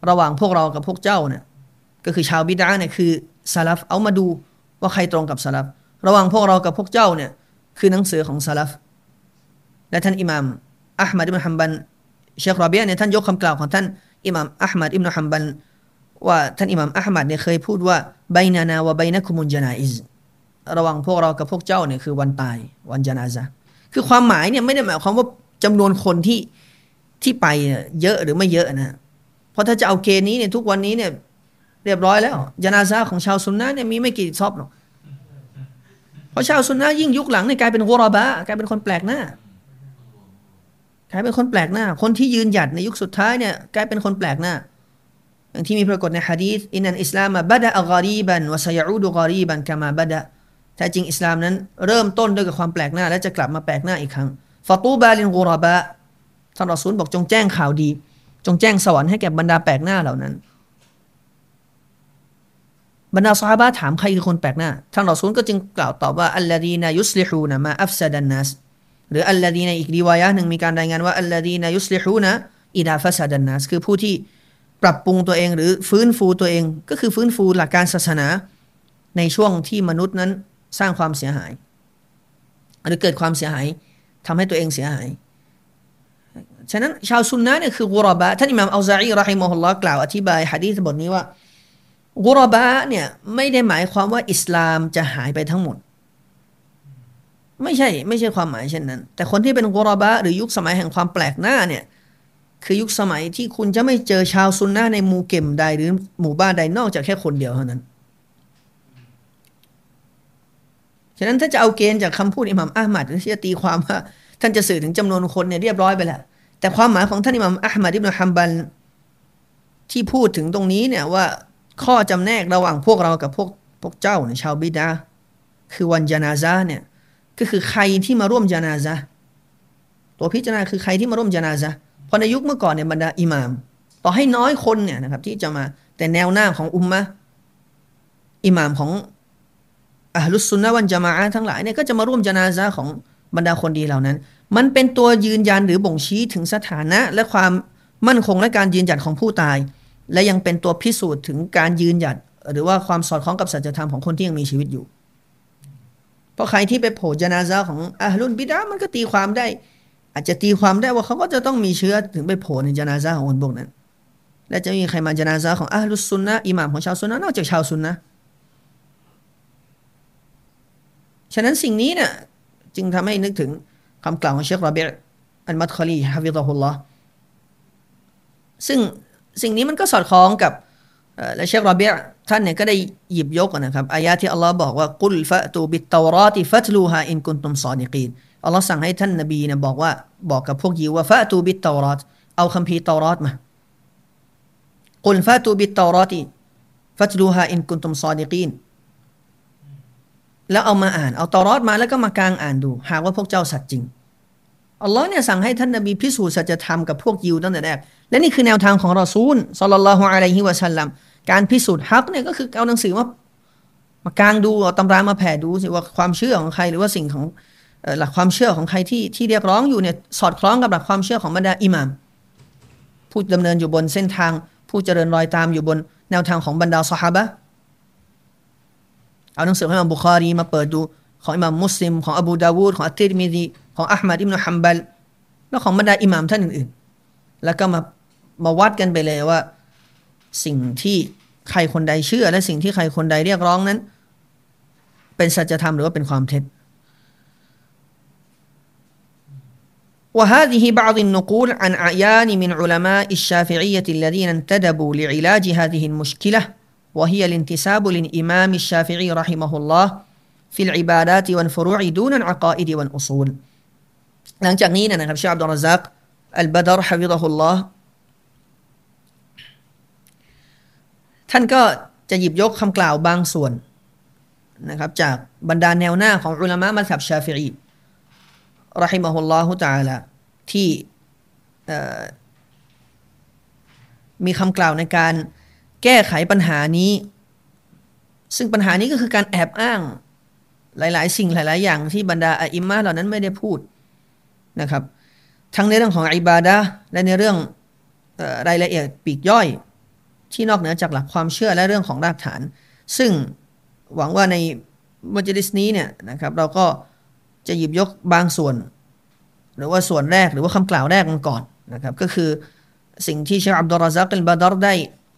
ระหว่างพวกเรากับพวกเจ้าเนี่ยก็คือชาวบิดาเนี่ยคือซาลฟเอามาดูว่าใครตรงกับซาลฟระหว่างพวกเรากับพวกเจ้าเนี่ยคือหนังสือของซาลฟและท่านอิหม่ามอัลมัดอิบนฮัมบันเชครอบียเนี่ยท่านยกคำกล่าวของท่านอิหม่ามอัลมัดอิบนฮัมบัน ว่าท่านอิหม่ามอัลมัดเนี่ยเคยพูดว่าไบนานาวะไบนะคุมุนจนาอิซระหว่างพวกเรากับพวกเจ้าเนี่ยคือวันตายวันจนาซะคือความหมายเนี่ยไม่ได้หมายความว่าจำนวนคนที่ที่ไปเยอะหรือไม่เยอะนะเพราะถ้าจะเอาเกณฑ์นี้เนี่ยทุกวันนี้เนี่ยเรียบร้อยแล้วจนาซาของชาวซุนนะเนี่ยมีไม่กี่ซอบหรอกเพราะชาวซุนนะยิ่งยุคหลังเนี่ยกลายเป็นโกรบะกลายเป็นคนแปลกหน้ากลายเป็นคนแปลกหน้า คนที่ยืนหยัดในยุคสุดท้ายเนี่ยกลายเป็นคนแปลกหน้า อย่างที่มีปรากฏในฮะดีษإن الإسلام بدأ غريبا وسيعود غريبا كما بدأแท้จริงอิสลามนั้นเริ่มต้นด้วยกับความแปลกหน้า และจะกลับมาแปลกหน้าอีกครั้งفطوبى للغرباءท่านรอซูลบอกจงแจ้งข่าวดี จงแจ้งสวรรค์ให้แก่บรรดาแปลกหน้าเหล่านั้น บรรดาซอฮาบะถามใครคือคนแปลกหน้า ท่านรอซูลก็จึงกล่าวตอบว่าالذين يصلحون ما أفسد الناس หรือ الذي ในอีกรีวายะหนึ่งมีการรายงานว่าالذين يصلحونอิดาฟัสดันนัสคือผู้ที่ ปรับปรุงตัวเองหรือฟื้นฟูตัวเอง ก็คือฟื้นฟูหลักการศาสนาในช่วงที่มนุษย์นั้นสร้างความเสียหาย หรือเกิดความเสียหายทำให้ตัวเองเสียหาย ฉะนั้นชาวซุนนะเนี่ยคือกุรบะท่านอิมามอัลซาอีรอฮิมอฮุลลอฮ์กล่าวอธิบายฮะดีษบทนี้ว่ากุรบะเนี่ยไม่ได้หมายความว่าอิสลามจะหายไปทั้งหมด ไม่ใช่ไม่ใช่ความหมายเช่นนั้น แต่คนที่เป็นกุรบะหรือยุคสมัยแห่งความแปลกหน้าเนี่ย คือยุคสมัยที่คุณจะไม่เจอชาวซุนนะในหมู่เก็มใดหรือหมู่บ้านใดนอกจากแค่คนเดียวเท่านั้น ฉะนั้นถ้าจะเอาเกณฑ์จากคำพูดอิหมัมอัลมัดที่จะตีความว่าท่านจะสื่อถึงจำนวนคนเนี่ยเรียบร้อยไปแล้วแต่ความหมายของท่านอิหมัมอัลมัดอิบนุฮัมบันที่พูดถึงตรงนี้เนี่ยว่าข้อจำแนกระหว่างพวกเรากับพวกพวกเจ้าเนี่ยชาวบิดาคือวันจานาซาเนี่ยก็คือใครที่มาร่วมจานาซะตัวพิจารณาคือใครที่มาร่วมจานาซะเพราะในยุคเมื่อก่อนเนี่ยบรรดาอิหมาม ต่อให้น้อยคนเนี่ยนะครับ ที่จะมาแต่แนวหน้าของอุมมะอิหมามของอัลลุสุนนะวันจามาทั้งหลายเนี่ยก็จะมาร่วมจนาซะของบรรดาคนดีเหล่านั้น มันเป็นตัวยืนยันหรือบ่งชี้ถึงสถานะ และความมั่นคงและการยืนหยัดของผู้ตาย และยังเป็นตัวพิสูจน์ถึงการยืนหยัด หรือว่าความสอดคล้องกับสัจธรรมของคนที่ยังมีชีวิตอยู่ เพราะใครที่ไปโผล่จนาซาของอาลุนบิดามันก็ตีความได้ อาจจะตีความได้ว่าเขาก็จะต้องมีเชื้อถึงไปโผล่ในจนาซาของคนพวกนั้น และจะมีใครมาจนาซาของอาลุสุนนะอิหม่ามของชาวซุนนะนอกจากชาวซุนนะฉะนั้นสิ่งนี้เนี่ยจึงทำให้นึกถึงคำกล่าวของเชครเบร์อันมัตคอลีฮะฟิดะฮุลลอฮ์ซึ่งสิ่งนี้มันก็สอดคล้องกับและเชครอเบียท่านเนี่ยก็ได้หยิบยกนะครับอายะที่อัลลอฮ์บอกว่าقل فأتوا بالتوراة فاتلوها إن كنتم صادقين อัลลอฮ์สั่งให้ท่านนบีเนี่ยบอกว่าบอกกับพวกยิวว่าفأتوا بالتوراة เอาคัมภีร์ตารอตมาقل فأتوا بالتوراة فاتلوها إن كنتم صادقينแล้วเอามาอ่าน เอาตารอตมาแล้วก็มากางอ่านดู หากว่าพวกเจ้าสัตย์จริง อัลลอฮ์เนี่ยสั่งให้ท่านนบีพิสูจน์สัจธรรมกับพวกยิวตั้งแต่แรก และนี่คือแนวทางของรอซูลสลลัลลอฮุอะลัยฮิวะสัลลัม การพิสูจน์ฮักเนี่ยก็คือเอาหนังสือมามากางดู เอาตำรามาแผ่ดูสิว่าความเชื่อของใครหรือว่าสิ่งของ หลักความเชื่อของใครที่ที่เรียกร้องอยู่เนี่ยสอดคล้องกับหลักความเชื่อของบรรดาอิหมามผู้ดำเนินอยู่บนเส้นทาง ผู้เจริญรอยตามอยู่บนแนวทางของบรรดาสหายเอาหนังสือของอิหมามบุคารีมาเปิดดูของอิหมามมุสลิมของอบูดาวูดของอัตติรมิดีของอัลมัดอิบนุฮัมบัลแล้วของบรรดาอิหมามท่านอื่นๆ แล้วก็มามาวัดกันไปเลยว่า สิ่งที่ใครคนใดเชื่อ และสิ่งที่ใครคนใดเรียกร้องนั้น เป็นสัจธรรมหรือว่าเป็นความเท็จ وهذه بعض النقول عن أعيان من علماء الشافعية الذين انتدبوا لعلاج هذه المشكلة وهي الانتساب للإمام الشافعي رحمه الله في العبادات والفروع دون العقائد والأصول หลังจากนี้นะครับชาอับดุลรซักอัลบดรฮะฟิดะฮุลลอฮ์ท่านก็จะหยิบยกคำกล่าวบางส่วนนะครับจากบรรดาแนวหน้าของอุลามะมัสฮับชาฟิอี รอฮิมะฮุลลอฮุตาลาที่มีคำกล่าวในการแก้ไขปัญหานี้ ซึ่งปัญหานี้ก็คือการแอบอ้างหลาย ๆ สิ่งหลาย ๆ อย่างที่บรรดาอิมมาเหล่านั้นไม่ได้พูดนะครับ ทั้งในเรื่องของอิบาดะและในเรื่องรายละเอียดปีกย่อย ที่นอกเหนือจากหลักความเชื่อและเรื่องของรากฐาน ซึ่งหวังว่าในมัจลิสนี้เนี่ยนะครับเราก็ จะหยิบยกบางส่วน หรือว่าส่วนแรกหรือว่าคำกล่าวแรกมันก่อนนะครับ ก็คือสิ่งที่เชคอับดุลราซักอัลบัดรได้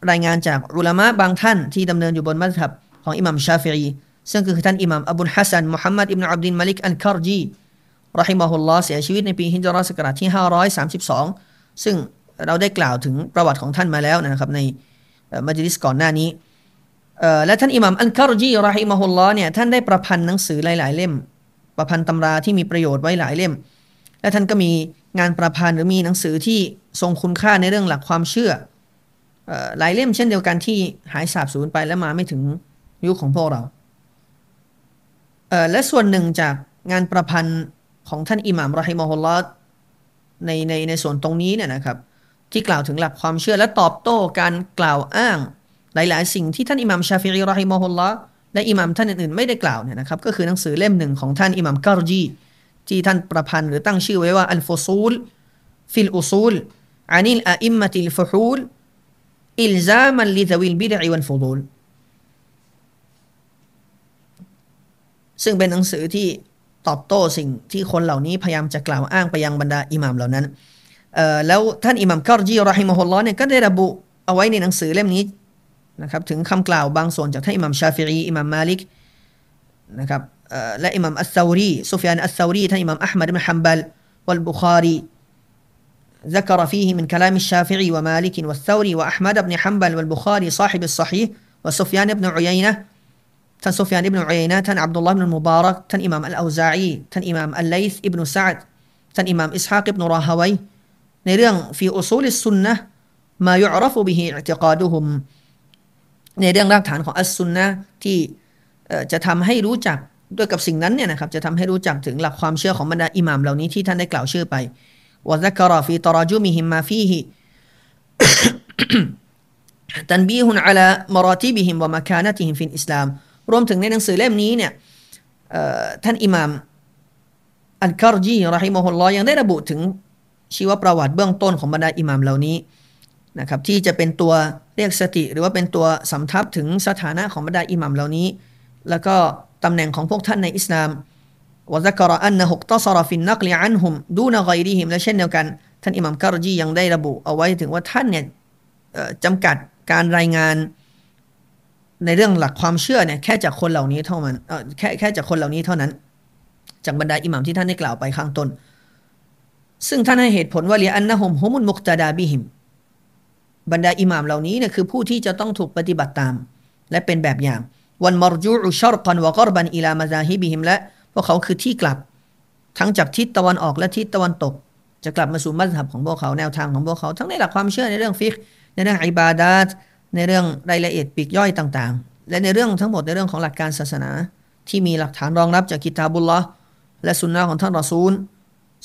รายงานจากอุลามะบางท่านที่ดำเนินอยู่บนมัซฮับของอิหมัมชาฟิอีซึ่งคือท่านอิหมัมอบุลฮัสซันมุฮัมมัดอิบนุอับดิลมาลิกอัลคาร์จีرحمه الله เสียชีวิตในปีฮิจเราะห์ศักราชที่ 532 ซึ่งเราได้กล่าวถึงประวัติของท่านมาแล้วนะครับในมัจลิสก่อนหน้านี้และท่านอิหมัมอัลคาร์จีرحمه الله เนี่ยท่านได้ประพันธ์หนังสือหลาย ๆ เล่ม ประพันธ์ตำราที่มีประโยชน์ไว้หลายเล่ม และท่านก็มีงานประพันธ์หรือมีหนังสือที่ทรงคุณค่าในเรื่องหลักความเชื่อหลายเล่มเช่นเดียวกันที่หายสาบสูญไปและมาไม่ถึงยุคของพวกเราและส่วนหนึ่งจากงานประพันธ์ของท่านอิหม่ามรอฮิมอฮุลลอฮ์ในในในส่วนตรงนี้เนี่ยนะครับ ที่กล่าวถึงหลักความเชื่อและตอบโต้การกล่าวอ้างหลาย ๆ สิ่งที่ท่านอิหม่ามชาฟิรีรอฮิมอฮุลลอฮ์ และอิหม่ามท่านอื่นๆไม่ได้กล่าวเนี่ยนะครับก็คือหนังสือเล่มหนึ่งของท่านอิหม่ามการจีที่ท่านประพันธ์หรือตั้งชื่อไว้ว่าالفصول في الأصول عن الأئمة الفحول إلزاما لذوي البدع والفضولซึ่งเป็นหนังสือที่ตอบโต้สิ่งที่คนเหล่านี้พยายามจะกล่าวอ้างไปยังบรรดาอิหมามเหล่านั้นแล้วท่านอิหมัมกอรจีรอฮิมฮุลลอฮ์เนี่ยก็ได้ระบุเอาไว้ในหนังสือเล่มนี้ นะครับถึงคำกล่าวบางส่วนจากท่านอิหมัมชาฟิอีอิหมัมมาลิกนะครับและอิหมัมอัสซารีซุฟยานอัสซารีท่านอิหมัมอัลมัดบินฮัมบัลวัลบุคารี ذكر فيه من كلام الشافعي ومالك والثوري وأحمد بن حنبل والبخاري صاحب الصحيح وسفيان بن عيينة ท่านซุฟยานอิบนุอุยัยนะท่านอับดุลลอฮ์อิบนุมุบารักท่านอิหม่ามอัลอาซาอีท่านอิหม่ามอัลไลซ์อิบนุซาดท่านอิหม่ามอิสฮากอิบนุราฮาวัยในเรื่องฟีอุซูลิสุนนะมายุรฟุบิฮิอิติกาดุฮุม ในเรื่องรากฐานของอัสซุนนะที่จะทำให้รู้จักด้วยกับสิ่งนั้นเนี่ยนะครับจะทำให้รู้จักถึงหลักความเชื่อของบรรดาอิหม่ามเหล่านี้ที่ท่านได้กล่าวชื่อไปวะซักรอฟีตราจุมิฮิมมาฟีฮิ تنبيه على مراتبهم ومكانتهم في الإسلام รวมถึงในหนังสือเล่มนี้เนี่ยท่านอิหม่ามอัลคาร์จีรอฮิมฮุลลอยังได้ระบุถึงชีวประวัติเบื้องต้นของบรรดาอิหม่ามเหล่านี้ นะครับที่จะเป็นตัวเรียกสติ หรือว่าเป็นตัวสำทับถึงสถานะของบรรดาอิหม่ามเหล่านี้ แล้วก็ตำแหน่งของพวกท่านในอิสลามวะซักรอันนะฮุกตซรฟินนักลิอันฮุมดูนกอยริฮิมและเช่นเดียวกัน ท่านอิหม่ามคารจียังได้ระบุเอาไว้ถึงว่าท่านเนี่ยจำกัดการรายงานในเรื่องหลักความเชื่อเนี่ยแค่จากคนเหล่านี้เท่านั้นเออแค่แค่จากคนเหล่านี้เท่านั้น จากบรรดาอิหมัมที่ท่านได้กล่าวไปข้างต้น ซึ่งท่านให้เหตุผลว่าเลียอันนะฮุมฮุมุนมุกตาดาบิหิม บรรดาอิหม่ามเหล่านี้เนี่ยคือผู้ที่จะต้องถูกปฏิบัติตาม และเป็นแบบอย่าง วันมรจูอุชรกันวะกรบันอิลามาซาฮิบิหิมและพวกเขาคือที่กลับ ทั้งจากทิศตะวันออกและทิศตะวันตก จะกลับมาสู่มัสยิดของพวกเขาแนวทางของพวกเขา ทั้งในหลักความเชื่อในเรื่องฟิกในเรื่องอิบาดาตในเรื่องรายละเอียดปีกย่อยต่างๆ และในเรื่องทั้งหมดในเรื่องของหลักการศาสนา ที่มีหลักฐานรองรับจากกิตาบุลลอและสุนนะของท่านรอซูล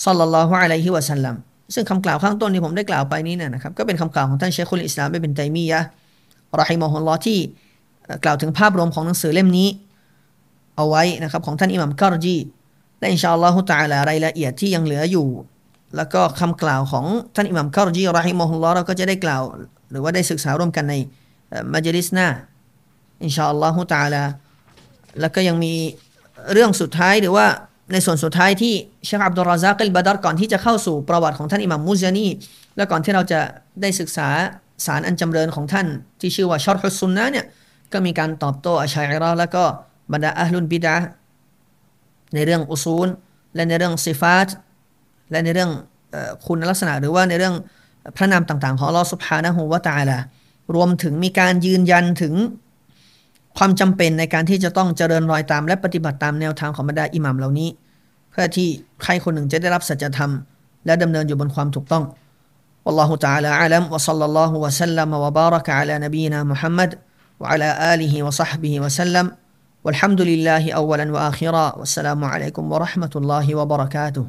สัลลัลลอฮุอะลัยฮิวะสัลลัม ซึ่งคำกล่าวข้างต้นที่ผมได้กล่าวไปนี้เนี่ยนะครับก็เป็นคำกล่าวของท่านเชคคุลอิสลามเป็นไตมียะรอฮิมอฮุลลอที่กล่าวถึงภาพรวมของหนังสือเล่มนี้ เอาไว้นะครับของท่านอิหมัมกอรจีและอินชาอัลลอฮุตาลารายละเอียดที่ยังเหลืออยู่ แล้วก็คำกล่าวของท่านอิหมัมกอรจีรอฮิมอฮุลลอเราก็จะได้กล่าว หรือว่าได้ศึกษาร่วมกันในมัจลิสหน้าอินชาอัลลอฮฺตาลาแล้วก็ยังมีเรื่องสุดท้ายหรือว่า ในส่วนสุดท้ายที่เชคอับดุลราซักอัลบาดารก่อนที่จะเข้าสู่ประวัติของท่านอิหมัมมุซานีและก่อนที่เราจะได้ศึกษาสารอันจำเริญของท่าน ที่ชื่อว่าชอร์ฮุสุนนะเนี่ยก็มีการตอบโต้อัชัยรอแล้วก็บรรดาอัลลุนบิดาในเรื่องอุซูล และในเรื่องซิฟาตและในเรื่องคุณลักษณะหรือว่าในเรื่องพระนามต่างๆ ของลอสุภานะฮูวะตาลารวมถึงมีการยืนยันถึง ความจำเป็นในการที่จะต้องเจริญรอยตามและปฏิบัติตามแนวทางของบรรดาอิหมัมเหล่านี้ เพื่อที่ใครคนหนึ่งจะได้รับสัจธรรม และดำเนินอยู่บนความถูกต้อง والله تعالى أعلم وصلى الله وسلم وبارك على نبينا محمد وعلى آله وصحبه وسلم والحمد لله أولا وآخرا والسلام عليكم ورحمة الله وبركاته